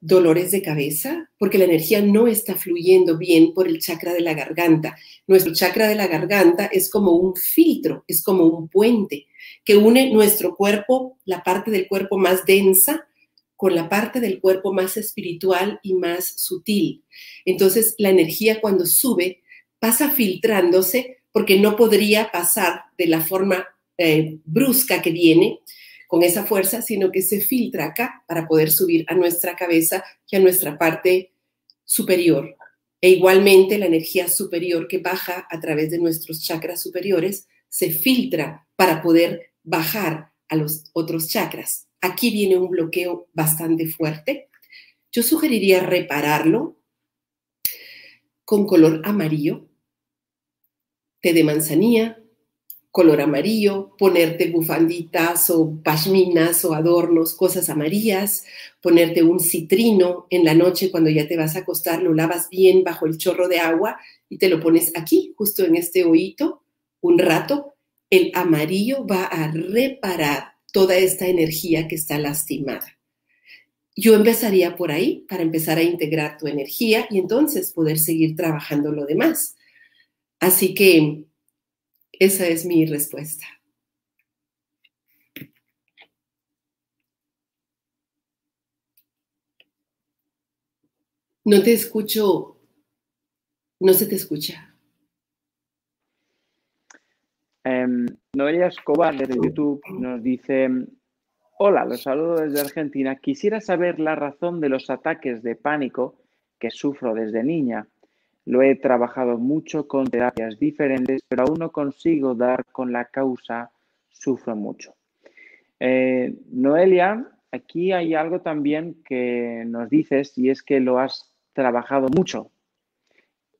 dolores de cabeza porque la energía no está fluyendo bien por el chakra de la garganta. Nuestro chakra de la garganta es como un filtro, es como un puente que une nuestro cuerpo, la parte del cuerpo más densa, con la parte del cuerpo más espiritual y más sutil. Entonces, la energía cuando sube pasa filtrándose porque no podría pasar de la forma eh, brusca que viene con esa fuerza, sino que se filtra acá para poder subir a nuestra cabeza y a nuestra parte superior. E igualmente la energía superior que baja a través de nuestros chakras superiores se filtra para poder bajar a los otros chakras. Aquí viene un bloqueo bastante fuerte. Yo sugeriría repararlo con color amarillo, té de manzanilla, color amarillo, ponerte bufanditas o pashminas o adornos, cosas amarillas, ponerte un citrino en la noche cuando ya te vas a acostar, lo lavas bien bajo el chorro de agua y te lo pones aquí, justo en este oído, un rato. El amarillo va a reparar toda esta energía que está lastimada. Yo empezaría por ahí para empezar a integrar tu energía y entonces poder seguir trabajando lo demás. Así que esa es mi respuesta. No te escucho, no se te escucha. Um, Noelia Escobar desde YouTube nos dice, hola, los saludo desde Argentina. Quisiera saber la razón de los ataques de pánico que sufro desde niña. Lo he trabajado mucho con terapias diferentes, pero aún no consigo dar con la causa, sufro mucho. Eh, Noelia, aquí hay algo también que nos dices y es que lo has trabajado mucho.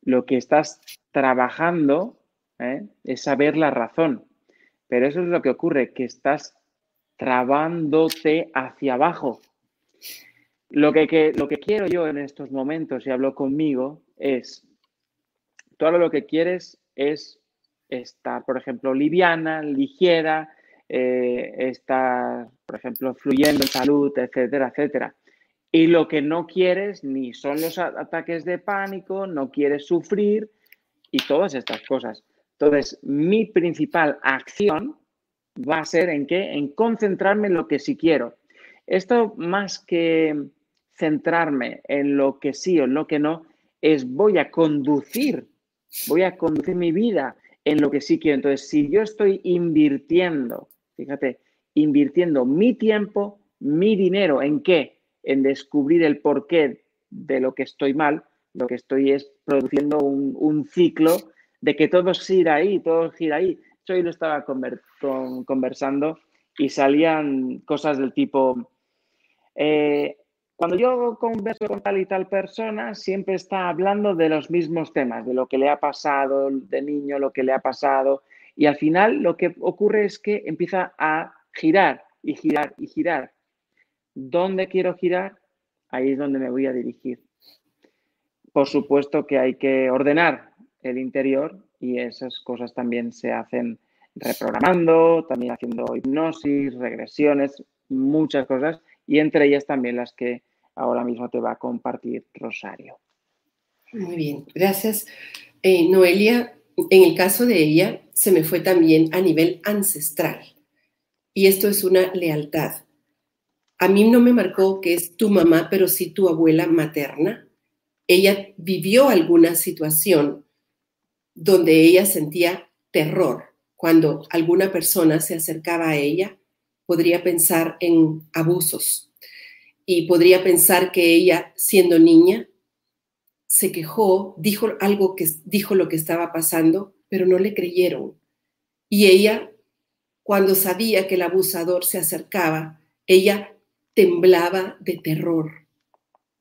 Lo que estás trabajando ¿eh? es saber la razón. Pero eso es lo que ocurre, que estás trabándote hacia abajo. Lo que, lo que quiero yo en estos momentos, y hablo conmigo, es, todo lo que quieres es estar, por ejemplo, liviana, ligera, eh, estar, por ejemplo, fluyendo en salud, etcétera, etcétera. Y lo que no quieres ni son los ataques de pánico, no quieres sufrir y todas estas cosas. Entonces, mi principal acción va a ser en qué? En concentrarme en lo que sí quiero. Esto más que centrarme en lo que sí o en lo que no, es voy a conducir, voy a conducir mi vida en lo que sí quiero. Entonces, si yo estoy invirtiendo, fíjate, invirtiendo mi tiempo, mi dinero, ¿en qué? En descubrir el porqué de lo que estoy mal, lo que estoy es produciendo un, ciclo de que todo gira ahí, todo gira ahí. Yo hoy lo estaba conversando y salían cosas del tipo, eh, cuando yo converso con tal y tal persona, siempre está hablando de los mismos temas, de lo que le ha pasado de niño, lo que le ha pasado, y al final lo que ocurre es que empieza a girar y girar y girar. dónde quiero girar, ahí es donde me voy a dirigir. Por supuesto que hay que ordenar el interior y esas cosas también se hacen reprogramando, también haciendo hipnosis, regresiones, muchas cosas y entre ellas también las que ahora mismo te va a compartir Rosario. Muy bien, gracias. Eh, Noelia, en el caso de ella, se me fue también a nivel ancestral. Y esto es una lealtad. A mí no me marcó que es tu mamá, pero sí tu abuela materna. Ella vivió alguna situación donde ella sentía terror cuando alguna persona se acercaba a ella. Podría pensar en abusos y podría pensar que ella, siendo niña, se quejó, dijo algo que dijo lo que estaba pasando, pero no le creyeron. Y ella, cuando sabía que el abusador se acercaba, ella temblaba de terror.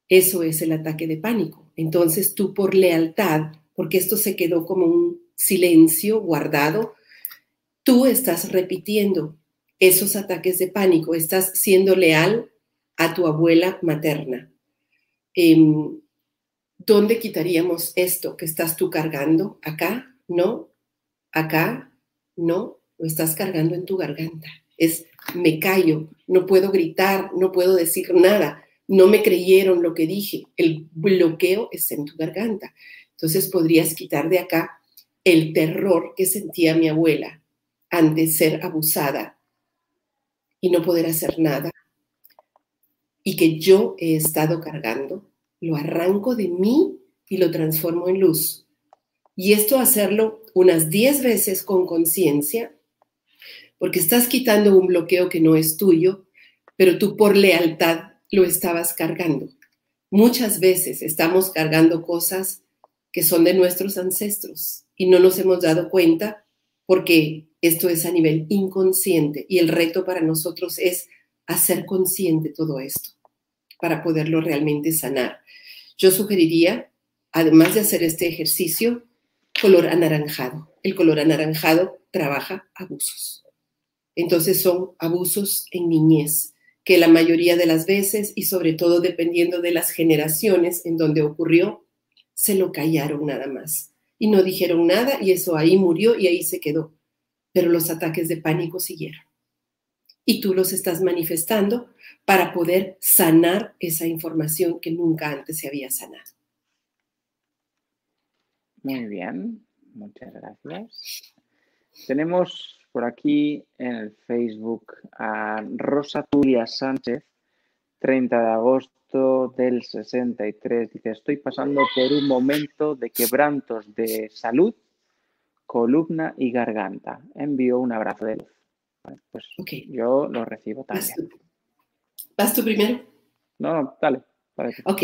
Eso es el ataque de pánico. Entonces tú por lealtad, porque esto se quedó como un silencio guardado, tú estás repitiendo esos ataques de pánico, estás siendo leal a tu abuela materna. Em, ¿Dónde quitaríamos esto que estás tú cargando? ¿Acá? ¿No? ¿Acá? ¿No? Lo estás cargando en tu garganta. Es me callo, no puedo gritar, no puedo decir nada, no me creyeron lo que dije. El bloqueo está en tu garganta. Entonces podrías quitar de acá el terror que sentía mi abuela ante ser abusada y no poder hacer nada y que yo he estado cargando lo arranco de mí y lo transformo en luz. Y esto hacerlo unas 10 veces con conciencia, porque estás quitando un bloqueo que no es tuyo, pero tú por lealtad lo estabas cargando. Muchas veces estamos cargando cosas que son de nuestros ancestros y no nos hemos dado cuenta porque esto es a nivel inconsciente y el reto para nosotros es hacer consciente todo esto para poderlo realmente sanar. Yo sugeriría, además de hacer este ejercicio, color anaranjado. El color anaranjado trabaja abusos. Entonces son abusos en niñez, que la mayoría de las veces, y sobre todo dependiendo de las generaciones en donde ocurrió, se lo callaron nada más. Y no dijeron nada y eso ahí murió y ahí se quedó. Pero los ataques de pánico siguieron. Y tú los estás manifestando para poder sanar esa información que nunca antes se había sanado. Muy bien, muchas gracias. Tenemos por aquí en el Facebook a Rosa Tulia Sánchez, 30 de agosto del 63. Dice, estoy pasando por un momento de quebrantos de salud, columna y garganta. Envío un abrazo de luz. pues yo lo recibo también. ¿Vas tú primero? No, no, dale. Ok,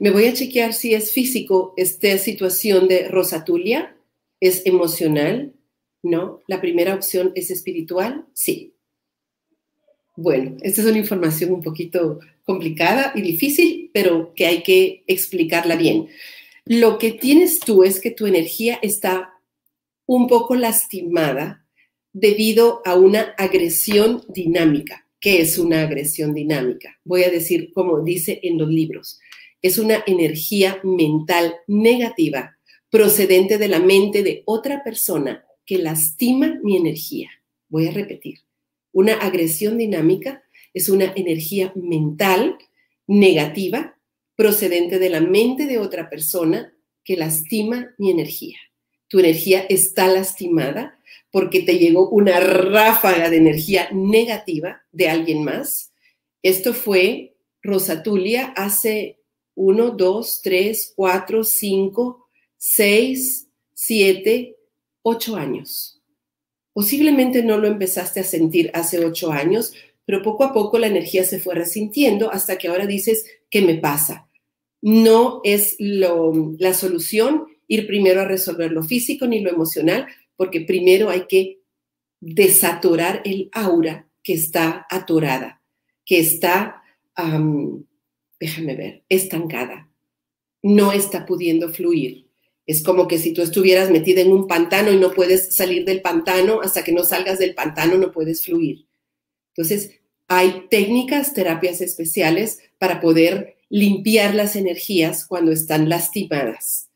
me voy a chequear si es físico esta situación de rosatulia, es emocional, ¿no? La primera opción es espiritual, sí. Bueno, esta es una información un poquito complicada y difícil, pero que hay que explicarla bien. Lo que tienes tú es que tu energía está un poco lastimada debido a una agresión dinámica. ¿Qué es una agresión dinámica? Voy a decir como dice en los libros. Es una energía mental negativa procedente de la mente de otra persona que lastima mi energía. Voy a repetir. Una agresión dinámica es una energía mental negativa procedente de la mente de otra persona que lastima mi energía. Tu energía está lastimada porque te llegó una ráfaga de energía negativa de alguien más. Esto fue Rosatulia hace uno, dos, tres, cuatro, cinco, seis, siete, ocho años. Posiblemente no lo empezaste a sentir hace ocho años, pero poco a poco la energía se fue resintiendo hasta que ahora dices, ¿qué me pasa? No es la solución ir primero a resolver lo físico ni lo emocional, porque primero hay que desatorar el aura que está atorada, que está, déjame ver, estancada, no está pudiendo fluir. Es como que si tú estuvieras metida en un pantano y no puedes salir del pantano, hasta que no salgas del pantano no puedes fluir. Entonces, Hay técnicas, terapias especiales para poder limpiar las energías cuando están lastimadas.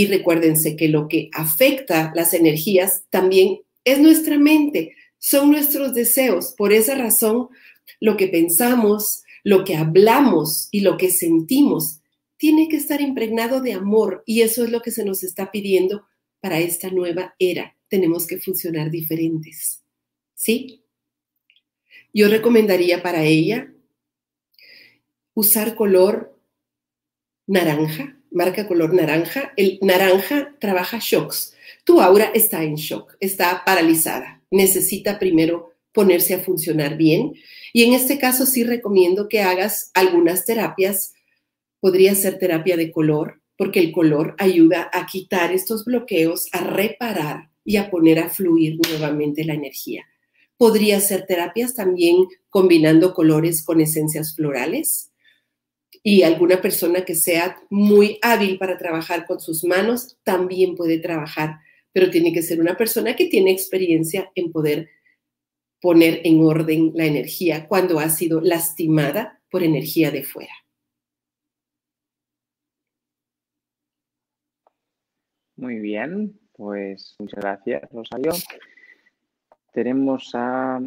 Y recuérdense que lo que afecta las energías también es nuestra mente, son nuestros deseos. Por esa razón, lo que pensamos, lo que hablamos y lo que sentimos tiene que estar impregnado de amor y eso es lo que se nos está pidiendo para esta nueva era. Tenemos que funcionar diferentes. ¿Sí? Yo recomendaría para ella usar color naranja, marca color naranja. El naranja trabaja shocks. Tu aura está en shock, está paralizada. Necesita primero ponerse a funcionar bien. Y en este caso sí recomiendo que hagas algunas terapias. Podría ser terapia de color, porque el color ayuda a quitar estos bloqueos, a reparar y a poner a fluir nuevamente la energía. Podría ser terapias también combinando colores con esencias florales. Y alguna persona que sea muy hábil para trabajar con sus manos también puede trabajar, pero tiene que ser una persona que tiene experiencia en poder poner en orden la energía cuando ha sido lastimada por energía de fuera. Muy bien, pues muchas gracias, Rosario. Tenemos a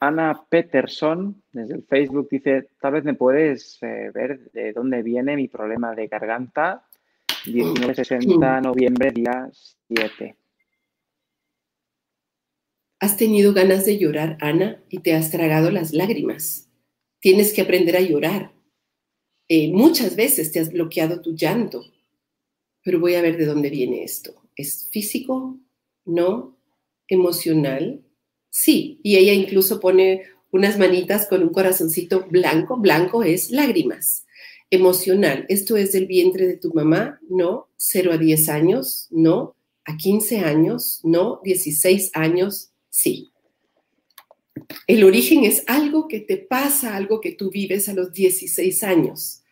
Ana Peterson desde el Facebook. Dice, tal vez me puedes eh, ver de dónde viene mi problema de garganta. 1960, noviembre, día 7. Has tenido ganas de llorar, Ana, y te has tragado las lágrimas. Tienes que aprender a llorar. Eh, muchas veces te has bloqueado tu llanto, pero voy a ver de dónde viene esto. ¿Es físico? ¿No? ¿Emocional? Sí, y ella incluso pone unas manitas con un corazoncito blanco. Blanco es lágrimas. Emocional, esto es del vientre de tu mamá, no. 0 a 10 años, no. A 15 años, no. 16 años, Sí. El origen es algo que te pasa, algo que tú vives a los 16 años,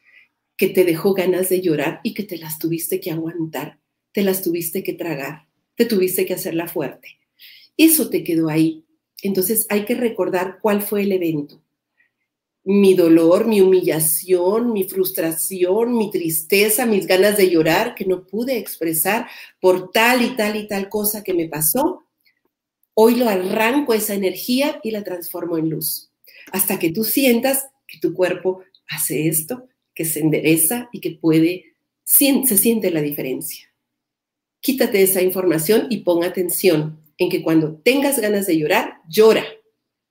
que te dejó ganas de llorar y que te las tuviste que aguantar, te las tuviste que tragar, te tuviste que hacerla fuerte. Eso te quedó ahí. Entonces hay que recordar cuál fue el evento. Mi dolor, mi humillación, mi frustración, mi tristeza, mis ganas de llorar que no pude expresar por tal y tal y tal cosa que me pasó, Hoy lo arranco esa energía y la transformo en luz. Hasta que tú sientas que tu cuerpo hace esto, que se endereza y que puede, se siente la diferencia. Quítate esa información y pon atención en que cuando tengas ganas de llorar, llora.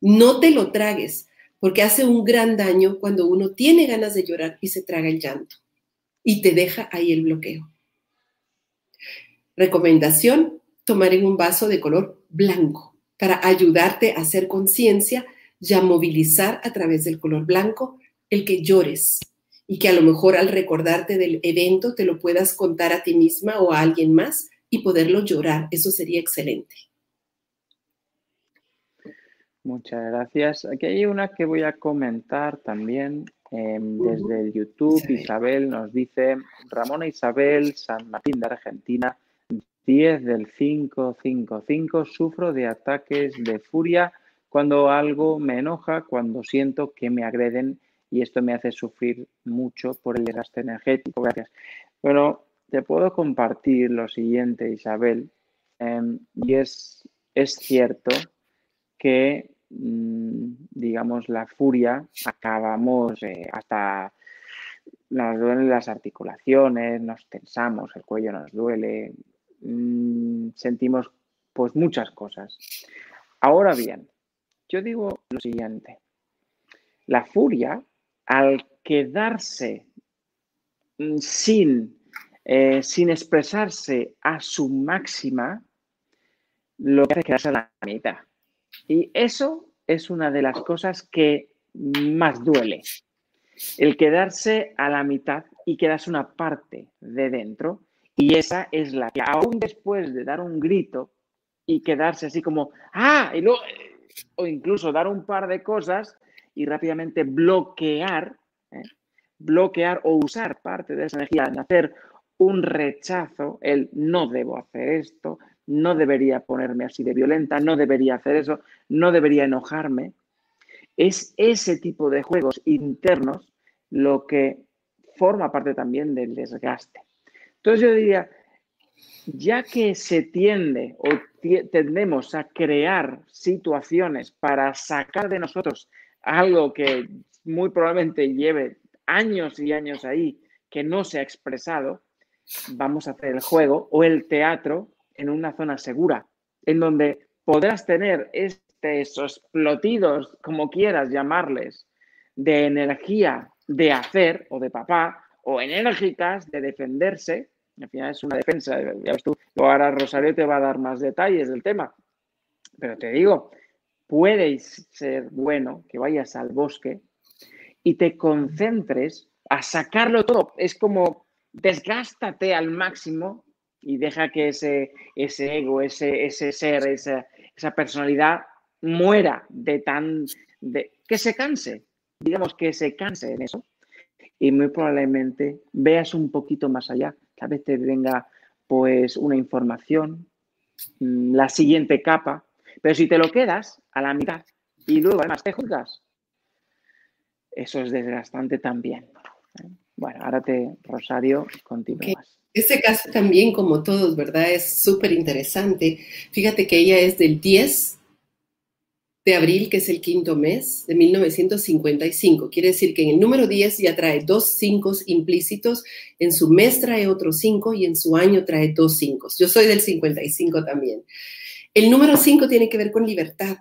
No te lo tragues, porque hace un gran daño cuando uno tiene ganas de llorar y se traga el llanto y te deja ahí el bloqueo. Recomendación, tomar en un vaso de color blanco para ayudarte a hacer conciencia y a movilizar a través del color blanco el que llores y que a lo mejor al recordarte del evento te lo puedas contar a ti misma o a alguien más y poderlo llorar. Eso sería excelente. Muchas gracias. Aquí hay una que voy a comentar también em, desde el YouTube. Isabel nos dice, Ramona Isabel, San Martín de Argentina, 10 del 555. Sufro de ataques de furia cuando algo me enoja, cuando siento que me agreden y esto me hace sufrir mucho por el desgaste energético. Gracias. Bueno, te puedo compartir lo siguiente, Isabel, em, y es, es cierto que, digamos, la furia acabamos eh, hasta nos duelen las articulaciones, nos tensamos, el cuello nos duele, Mm, sentimos pues muchas cosas. Ahora bien, yo digo lo siguiente. La furia, al quedarse mm, sin, eh, sin expresarse a su máxima, lo que hace es quedarse a la mitad. Y eso es una de las cosas que más duele. El quedarse a la mitad y quedarse una parte de dentro y esa es la que aún después de dar un grito y quedarse así como, ah, y o incluso dar un par de cosas y rápidamente bloquear, ¿eh? bloquear o usar parte de esa energía en hacer un rechazo, el no debo hacer esto, no debería ponerme así de violenta, no debería hacer eso, no debería enojarme. Es ese tipo de juegos internos lo que forma parte también del desgaste. Entonces yo diría, ya que se tiende o tendemos a crear situaciones para sacar de nosotros algo que muy probablemente lleve años y años ahí que no se ha expresado, vamos a hacer el juego o el teatro en una zona segura, en donde podrás tener estos explotidos, como quieras llamarles, de energía de hacer o de papá, o enérgicas de defenderse. Al final es una defensa, ya ves tú. ahora Rosario te va a dar más detalles del tema. Pero te digo, puede ser bueno que vayas al bosque y te concentres a sacarlo todo. Es como desgástate al máximo y deja que ese, ese ego, ese, ese ser, esa, esa personalidad muera de tan... De, que se canse, digamos que se canse en eso y muy probablemente veas un poquito más allá. Tal vez te venga pues una información, mm, la siguiente capa, pero si te lo quedas a la mitad y luego además te juzgas, eso es desgastante también. ¿eh? Bueno, ahora te, Rosario, continúas. Este caso también, como todos, ¿verdad? Es súper interesante. Fíjate que ella es del 10 de abril, que es el quinto mes de 1955. Quiere decir que en el número 10 ya trae dos cinco implícitos, en su mes trae otros cinco y en su año trae dos cinco. Yo soy del 55 también. El número 5 tiene que ver con libertad.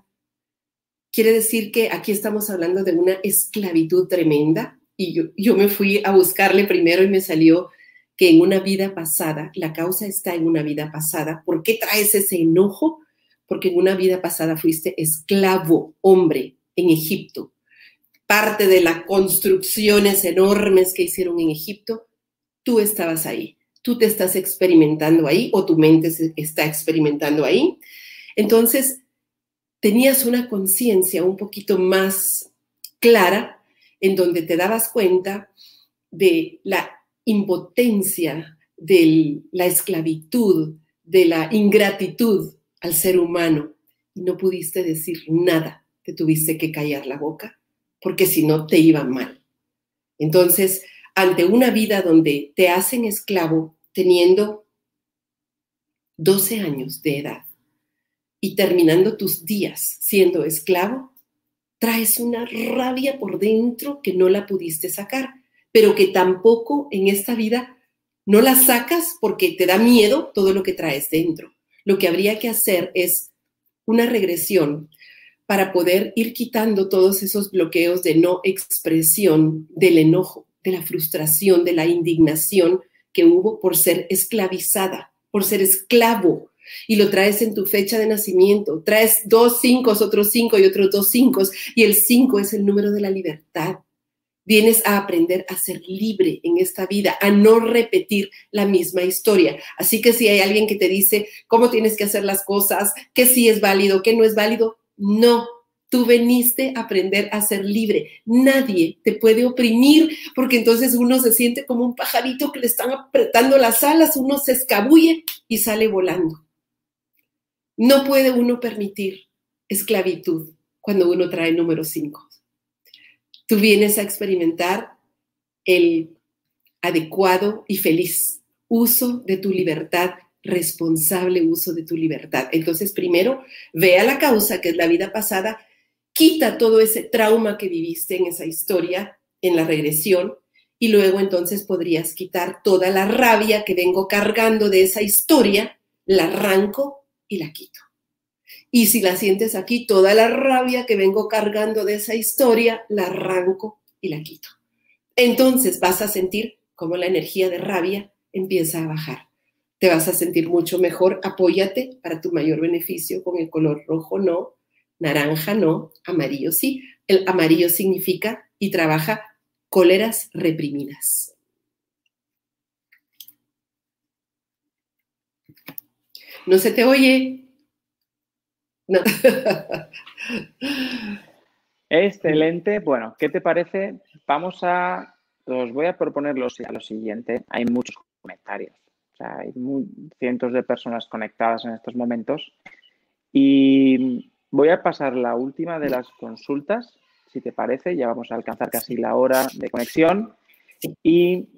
Quiere decir que aquí estamos hablando de una esclavitud tremenda y yo, yo me fui a buscarle primero y me salió que en una vida pasada, la causa está en una vida pasada. ¿Por qué traes ese enojo? Porque en una vida pasada fuiste esclavo, hombre, en Egipto. Parte de las construcciones enormes que hicieron en Egipto, tú estabas ahí. Tú te estás experimentando ahí o tu mente se está experimentando ahí. Entonces, tenías una conciencia un poquito más clara en donde te dabas cuenta de la impotencia, de la esclavitud, de la ingratitud al ser humano y no pudiste decir nada, te tuviste que callar la boca, porque si no te iba mal. Entonces, ante una vida donde te hacen esclavo teniendo 12 años de edad y terminando tus días siendo esclavo, traes una rabia por dentro que no la pudiste sacar pero que tampoco en esta vida no la sacas porque te da miedo todo lo que traes dentro. Lo que habría que hacer es una regresión para poder ir quitando todos esos bloqueos de no expresión, del enojo, de la frustración, de la indignación que hubo por ser esclavizada, por ser esclavo. Y lo traes en tu fecha de nacimiento. Traes dos cinco, otros cinco y otros dos cinco. Y el cinco es el número de la libertad. Vienes a aprender a ser libre en esta vida, a no repetir la misma historia. Así que si hay alguien que te dice cómo tienes que hacer las cosas, que sí es válido, que no es válido, no. Tú veniste a aprender a ser libre. Nadie te puede oprimir porque entonces uno se siente como un pajarito que le están apretando las alas, uno se escabulle y sale volando. No puede uno permitir esclavitud cuando uno trae número 5 tú vienes a experimentar el adecuado y feliz uso de tu libertad, responsable uso de tu libertad. Entonces, primero, ve a la causa, que es la vida pasada, quita todo ese trauma que viviste en esa historia, en la regresión, y luego entonces podrías quitar toda la rabia que vengo cargando de esa historia, la arranco y la quito. Y si la sientes aquí, toda la rabia que vengo cargando de esa historia, la arranco y la quito. Entonces vas a sentir cómo la energía de rabia empieza a bajar. Te vas a sentir mucho mejor. Apóyate para tu mayor beneficio con el color rojo no, naranja no, amarillo sí. El amarillo significa y trabaja cóleras reprimidas. No se te oye. No. Excelente. Bueno, ¿qué te parece? Vamos a, os voy a proponer lo, lo siguiente. Hay muchos comentarios. O sea, hay cientos de personas conectadas en estos momentos. Y voy a pasar la última de las consultas, si te parece. Ya vamos a alcanzar casi la hora de conexión. ¿Y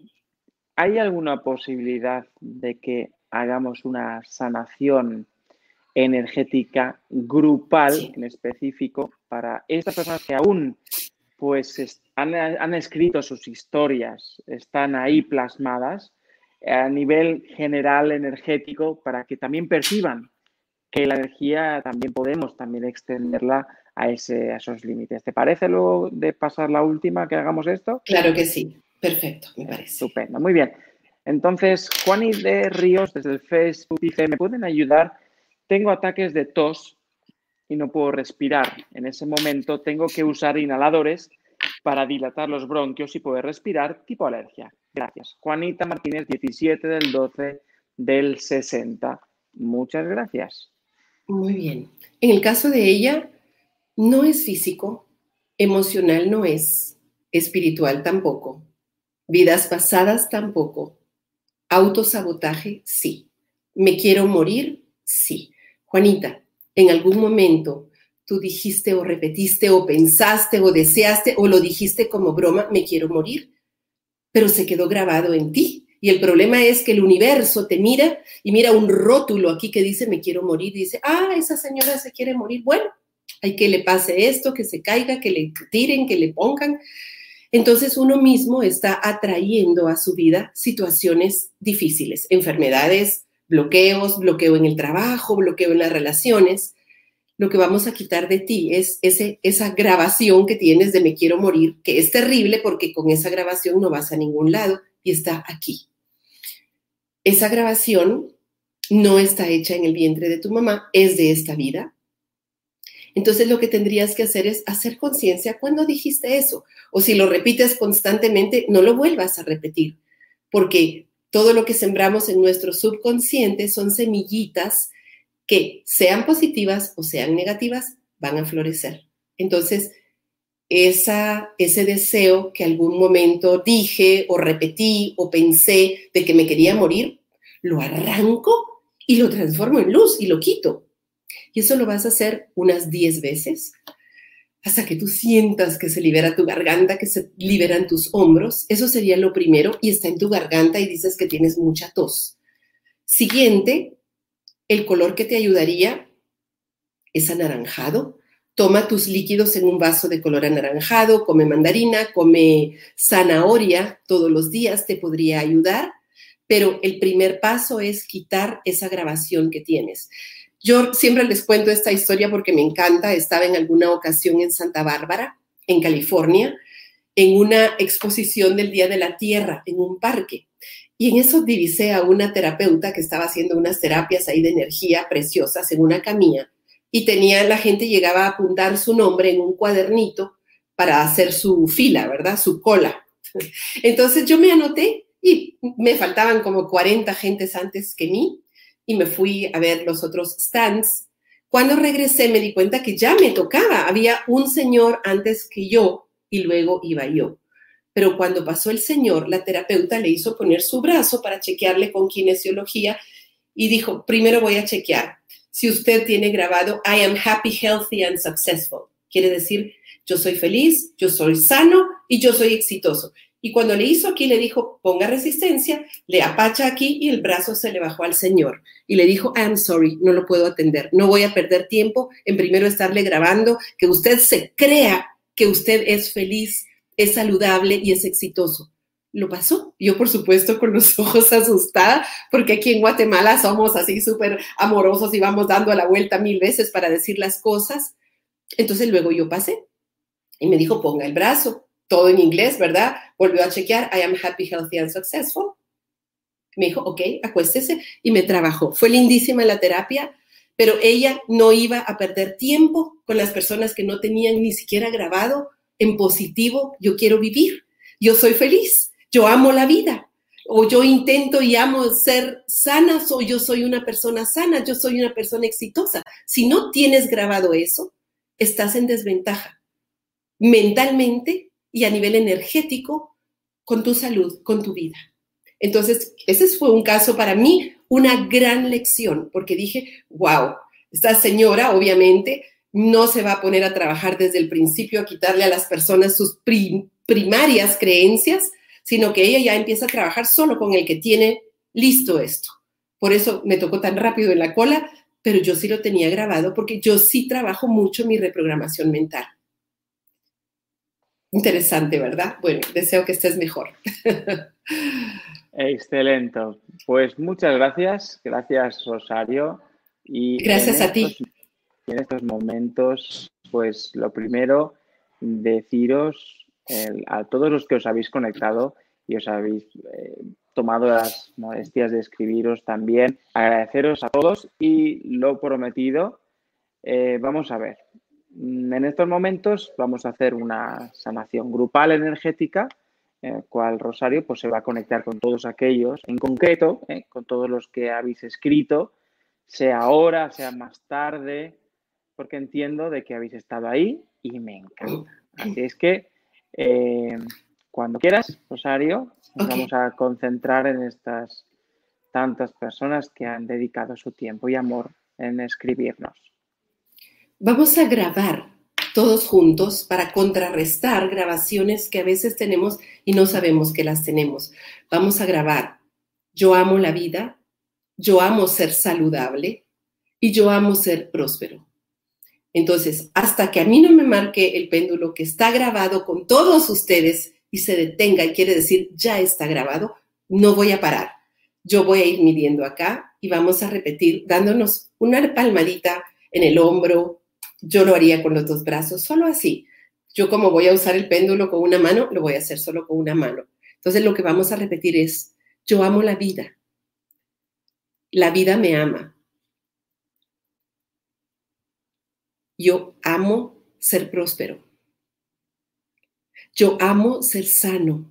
hay alguna posibilidad de que hagamos una sanación energética grupal en específico para estas personas que aún pues han, han, escrito sus historias, están ahí plasmadas a nivel general energético para que también perciban que la energía también podemos también extenderla a, ese, a esos límites. ¿Te parece luego de pasar la última que hagamos esto? Claro que sí, perfecto, me parece. Estupendo, muy bien. Entonces, Juan y de Ríos desde el Facebook dice, ¿me pueden ayudar? Tengo ataques de tos y no puedo respirar. En ese momento tengo que usar inhaladores para dilatar los bronquios y poder respirar tipo alergia. Gracias. Juanita Martínez, 17 del 12 del 60. Muchas gracias. Muy bien. En el caso de ella, no es físico, emocional no es, espiritual tampoco, vidas pasadas tampoco, autosabotaje sí, me quiero morir sí. Juanita, en algún momento tú dijiste o repetiste o pensaste o deseaste o lo dijiste como broma, me quiero morir, pero se quedó grabado en ti y el problema es que el universo te mira y mira un rótulo aquí que dice me quiero morir y dice, ah, esa señora se quiere morir. Bueno, hay que le pase esto, que se caiga, que le tiren, que le pongan. Entonces uno mismo está atrayendo a su vida situaciones difíciles, enfermedades, bloqueos, bloqueo en el trabajo, bloqueo en las relaciones. Lo que vamos a quitar de ti es ese, esa grabación que tienes de me quiero morir, que es terrible porque con esa grabación no vas a ningún lado y está aquí. Esa grabación no está hecha en el vientre de tu mamá, es de esta vida. Entonces lo que tendrías que hacer es hacer conciencia cuando dijiste eso. O si lo repites constantemente, no lo vuelvas a repetir, porque todo lo que sembramos en nuestro subconsciente son semillitas que sean positivas o sean negativas, van a florecer. Entonces, esa, ese deseo que algún momento dije o repetí o pensé de que me quería morir, lo arranco y lo transformo en luz y lo quito. Y eso lo vas a hacer unas 10 veces hasta que tú sientas que se libera tu garganta, que se liberan tus hombros. Eso sería lo primero y está en tu garganta y dices que tienes mucha tos. Siguiente, el color que te ayudaría es anaranjado toma tus líquidos en un vaso de color anaranjado, come mandarina, come zanahoria todos los días, te podría ayudar, pero el primer paso es quitar esa grabación que tienes. Yo siempre les cuento esta historia porque me encanta. Estaba en alguna ocasión en Santa Bárbara, en California, en una exposición del Día de la Tierra, en un parque. Y en eso divisé a una terapeuta que estaba haciendo unas terapias ahí de energía preciosas en una camilla y tenía, la gente llegaba a apuntar su nombre en un cuadernito para hacer su fila, ¿verdad? Su cola. Entonces yo me anoté y me faltaban como 40 gentes antes que mí y me fui a ver los otros stands. Cuando regresé me di cuenta que ya me tocaba, había un señor antes que yo y luego iba yo. Pero cuando pasó el señor, la terapeuta le hizo poner su brazo para chequearle con kinesiología y dijo, primero voy a chequear si usted tiene grabado I am happy, healthy and successful. Quiere decir, yo soy feliz, yo soy sano y yo soy exitoso. Y cuando le hizo aquí, le dijo, ponga resistencia, le apacha aquí y el brazo se le bajó al Señor. Y le dijo, I am sorry, no lo puedo atender, no voy a perder tiempo en primero estarle grabando, que usted se crea que usted es feliz, es saludable y es exitoso lo pasó. Yo, por supuesto, con los *laughs* ojos asustada, porque aquí en Guatemala somos así súper amorosos y vamos dando la vuelta mil veces para decir las cosas. Entonces luego yo pasé y me dijo, ponga el brazo, todo en inglés, ¿verdad? Volvió a chequear, I am happy, healthy and successful. Me dijo, ok, acuéstese y me trabajó. Fue lindísima la terapia, pero ella no iba a perder tiempo con las personas que no tenían ni siquiera grabado en positivo, yo quiero vivir, yo soy feliz yo amo la vida, o yo intento y amo ser sana, o yo soy una persona sana, yo soy una persona exitosa. Si no tienes grabado eso, estás en desventaja mentalmente y a nivel energético con tu salud, con tu vida. Entonces, ese fue un caso para mí, una gran lección, porque dije, wow, esta señora obviamente no se va a poner a trabajar desde el principio a quitarle a las personas sus primarias creencias, sino que ella ya empieza a trabajar solo con el que tiene listo esto. Por eso me tocó tan rápido en la cola, pero yo sí lo tenía grabado porque yo sí trabajo mucho mi reprogramación mental. Interesante, ¿verdad? Bueno, deseo que estés mejor. Excelente. Pues muchas gracias. Gracias, Rosario. Y gracias a ti en estos momentos, pues lo primero, deciros a todos los que os habéis conectado y os habéis eh, tomado las molestias de escribiros también, agradeceros a todos y lo prometido, eh, vamos a ver. En estos momentos vamos a hacer una sanación grupal energética, en el cual Rosario pues, se va a conectar con todos aquellos, en concreto, eh, con todos los que habéis escrito, sea ahora, sea más tarde, porque entiendo de que habéis estado ahí y me encanta. Así es que eh, cuando quieras, Rosario, nos vamos a concentrar en estas tantas personas que han dedicado su tiempo y amor en escribirnos. Vamos a grabar todos juntos para contrarrestar grabaciones que a veces tenemos y no sabemos que las tenemos. Vamos a grabar. Yo amo la vida, yo amo ser saludable y yo amo ser próspero. Entonces, hasta que a mí no me marque el péndulo que está grabado con todos ustedes y se detenga y quiere decir ya está grabado, no voy a parar. Yo voy a ir midiendo acá y vamos a repetir dándonos una palmadita en el hombro. Yo lo haría con los dos brazos, solo así. Yo como voy a usar el péndulo con una mano, lo voy a hacer solo con una mano. Entonces lo que vamos a repetir es, yo amo la vida. La vida me ama. Yo amo ser próspero. Yo amo ser sano.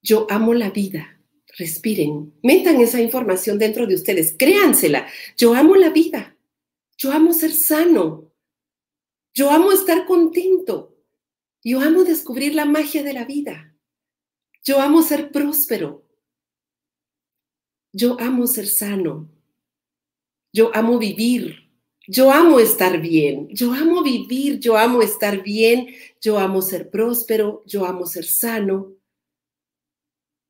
Yo amo la vida. Respiren, metan esa información dentro de ustedes, créansela. Yo amo la vida. Yo amo ser sano. Yo amo estar contento. Yo amo descubrir la magia de la vida. Yo amo ser próspero. Yo amo ser sano. Yo amo vivir. Yo amo estar bien, yo amo vivir, yo amo estar bien, yo amo ser próspero, yo amo ser sano,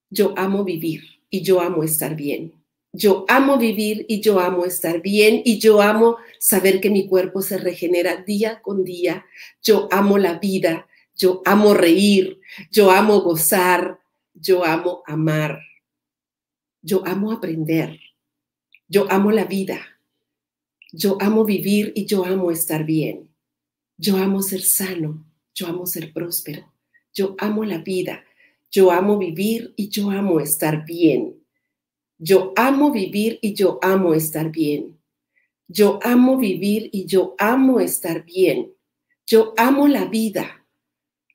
yo amo vivir y yo amo estar bien. Yo amo vivir y yo amo estar bien y yo amo saber que mi cuerpo se regenera día con día. Yo amo la vida, yo amo reír, yo amo gozar, yo amo amar, yo amo aprender, yo amo la vida. Yo amo vivir y yo amo estar bien. Yo amo ser sano. Yo amo ser próspero. Yo amo la vida. Yo amo vivir y yo amo estar bien. Yo amo vivir y yo amo estar bien. Yo amo vivir y yo amo estar bien. Yo amo la vida.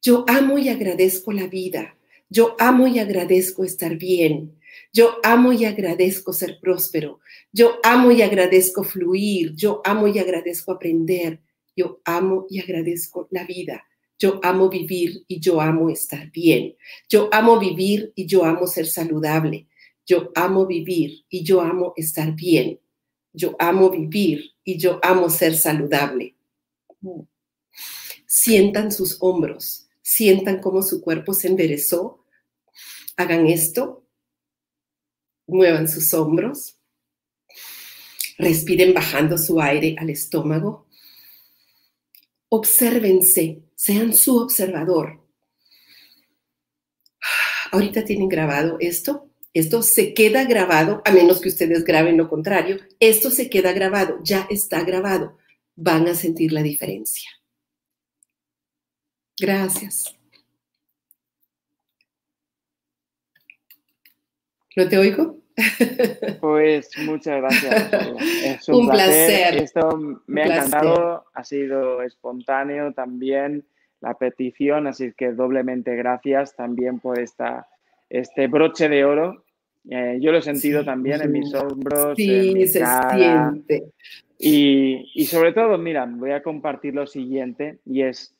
Yo amo y agradezco la vida. Yo amo y agradezco estar bien. Yo amo y agradezco ser próspero. Yo amo y agradezco fluir. Yo amo y agradezco aprender. Yo amo y agradezco la vida. Yo amo vivir y yo amo estar bien. Yo amo vivir y yo amo ser saludable. Yo amo vivir y yo amo estar bien. Yo amo vivir y yo amo ser saludable. Sientan sus hombros, sientan cómo su cuerpo se enderezó. Hagan esto muevan sus hombros, respiren bajando su aire al estómago, obsérvense, sean su observador. Ahorita tienen grabado esto, esto se queda grabado, a menos que ustedes graben lo contrario, esto se queda grabado, ya está grabado, van a sentir la diferencia. Gracias. ¿No te oigo? *laughs* Pues muchas gracias. Es un, placer. Esto me ha encantado, ha sido espontáneo también la petición, así que doblemente gracias también por esta, este broche de oro. Eh, yo lo he sentido también en mis hombros. Sí, en se siente. Y, y sobre todo, mira, voy a compartir lo siguiente y es,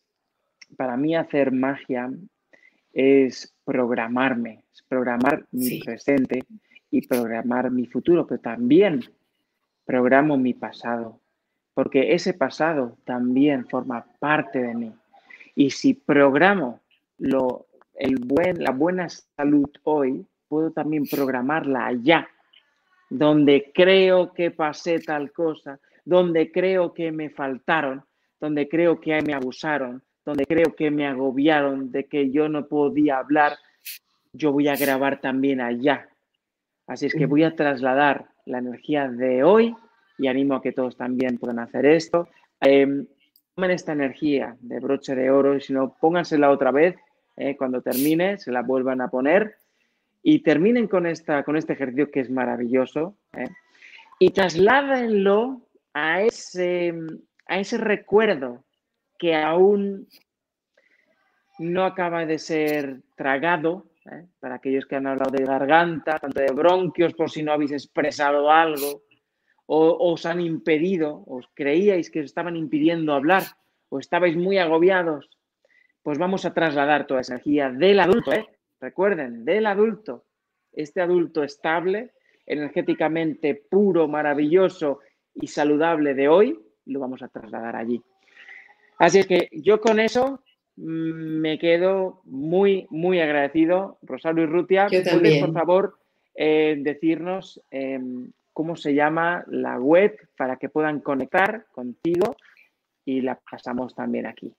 para mí hacer magia es programarme, programar mi presente y programar mi futuro, pero también programo mi pasado. porque ese pasado también forma parte de mí. Y si programo lo, el buen, la buena salud hoy, puedo también programarla allá, donde creo que pasé tal cosa, donde creo que me faltaron, donde creo que me abusaron, donde creo que me agobiaron, de que yo no podía hablar, yo voy a grabar también allá. Así es que voy a trasladar la energía de hoy y animo a que todos también puedan hacer esto. Eh, tomen esta energía de broche de oro y si no, póngansela otra vez eh, cuando termine, se la vuelvan a poner y terminen con, esta, con este ejercicio que es maravilloso eh, y trasládenlo a ese, a ese recuerdo que aún no acaba de ser tragado, ¿eh? para aquellos que han hablado de garganta, tanto de bronquios por si no habéis expresado algo, o, os han impedido, os creíais que os estaban impidiendo hablar, o estabais muy agobiados, pues vamos a trasladar toda esa energía del adulto, ¿eh? recuerden, del adulto, este adulto estable, energéticamente puro, maravilloso y saludable de hoy, lo vamos a trasladar allí. Así es que yo con eso mm, me quedo muy, muy agradecido. Rosario y Rutia, ¿puedes por favor eh, decirnos em, cómo se llama la web para que puedan conectar contigo y la pasamos también aquí.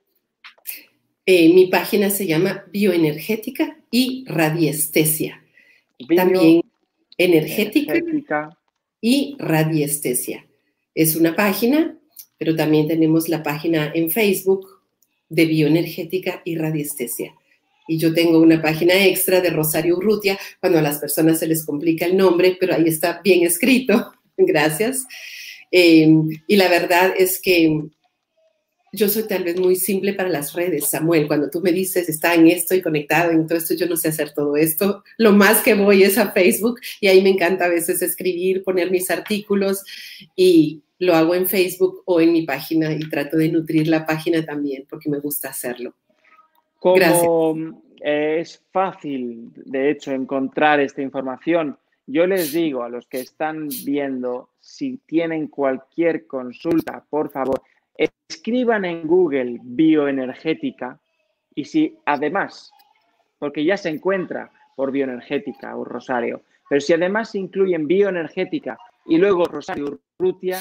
Eh, mi página se llama Bioenergética y Radiestesia. también energética, y radiestesia. Es una página, pero también tenemos la página en Facebook de Bioenergética y Radiestesia. Y yo tengo una página extra de Rosario Urrutia cuando a las personas se les complica el nombre, pero ahí está bien escrito. *laughs* Gracias. Eh, y la verdad es que yo soy tal vez muy simple para las redes, Samuel. Cuando tú me dices, está en esto y conectado en todo esto, yo no sé hacer todo esto. Lo más que voy es a Facebook y ahí me encanta a veces escribir, poner mis artículos y lo hago en Facebook o en mi página y trato de nutrir la página también porque me gusta hacerlo. Como es fácil, de hecho, encontrar esta información, yo les digo a los que están viendo, si tienen cualquier consulta, por favor, escriban en Google bioenergética y si además, porque ya se encuentra por bioenergética o Rosario, pero si además incluyen bioenergética y luego Rosario Rutia,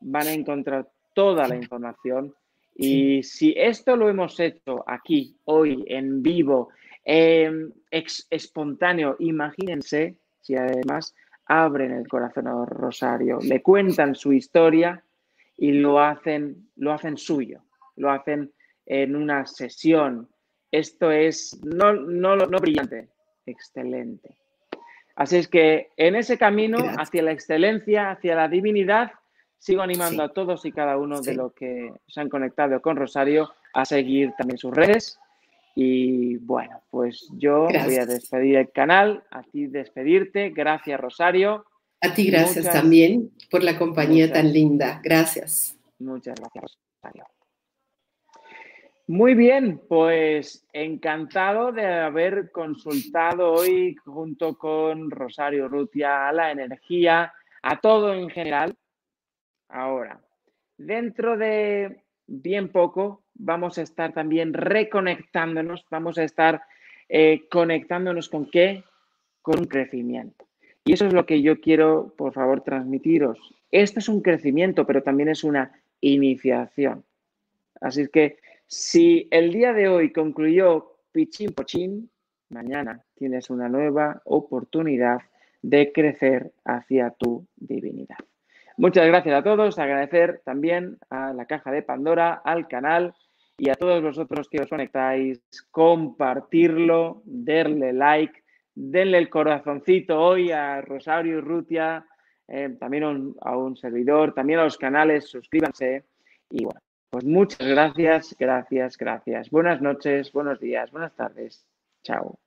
van a encontrar toda la información. Y si esto lo hemos hecho aquí, hoy, en vivo, espontáneo, imagínense si además abren el corazón a Rosario, le cuentan su historia y lo hacen, lo hacen suyo, lo hacen en una sesión. Esto es no, no, no brillante, excelente. Así es que en ese camino hacia la excelencia, hacia la divinidad, sigo animando a todos y cada uno de los que se han conectado con Rosario a seguir también sus redes. Y bueno, pues yo voy a despedir el canal, a ti despedirte. Gracias, Rosario. A ti gracias también por la compañía tan linda. Gracias. Muchas gracias, Rosario. Muy bien, pues encantado de haber consultado hoy junto con Rosario Rutia a la energía, a todo en general. Ahora, dentro de bien poco vamos a estar también reconectándonos, vamos a estar eh, conectándonos con qué? Con un crecimiento. Y eso es lo que yo quiero, por favor, transmitiros. Esto es un crecimiento, pero también es una iniciación. Así que si el día de hoy concluyó Pichín Pochín, mañana tienes una nueva oportunidad de crecer hacia tu divinidad. Muchas gracias a todos. Agradecer también a la caja de Pandora, al canal y a todos vosotros que os conectáis. Compartirlo, darle like denle el corazoncito hoy a Rosario y Rutia, eh, también a un servidor, también a los canales, suscríbanse. Y bueno, pues muchas gracias, gracias, gracias. Buenas noches, buenos días, buenas tardes. Chao.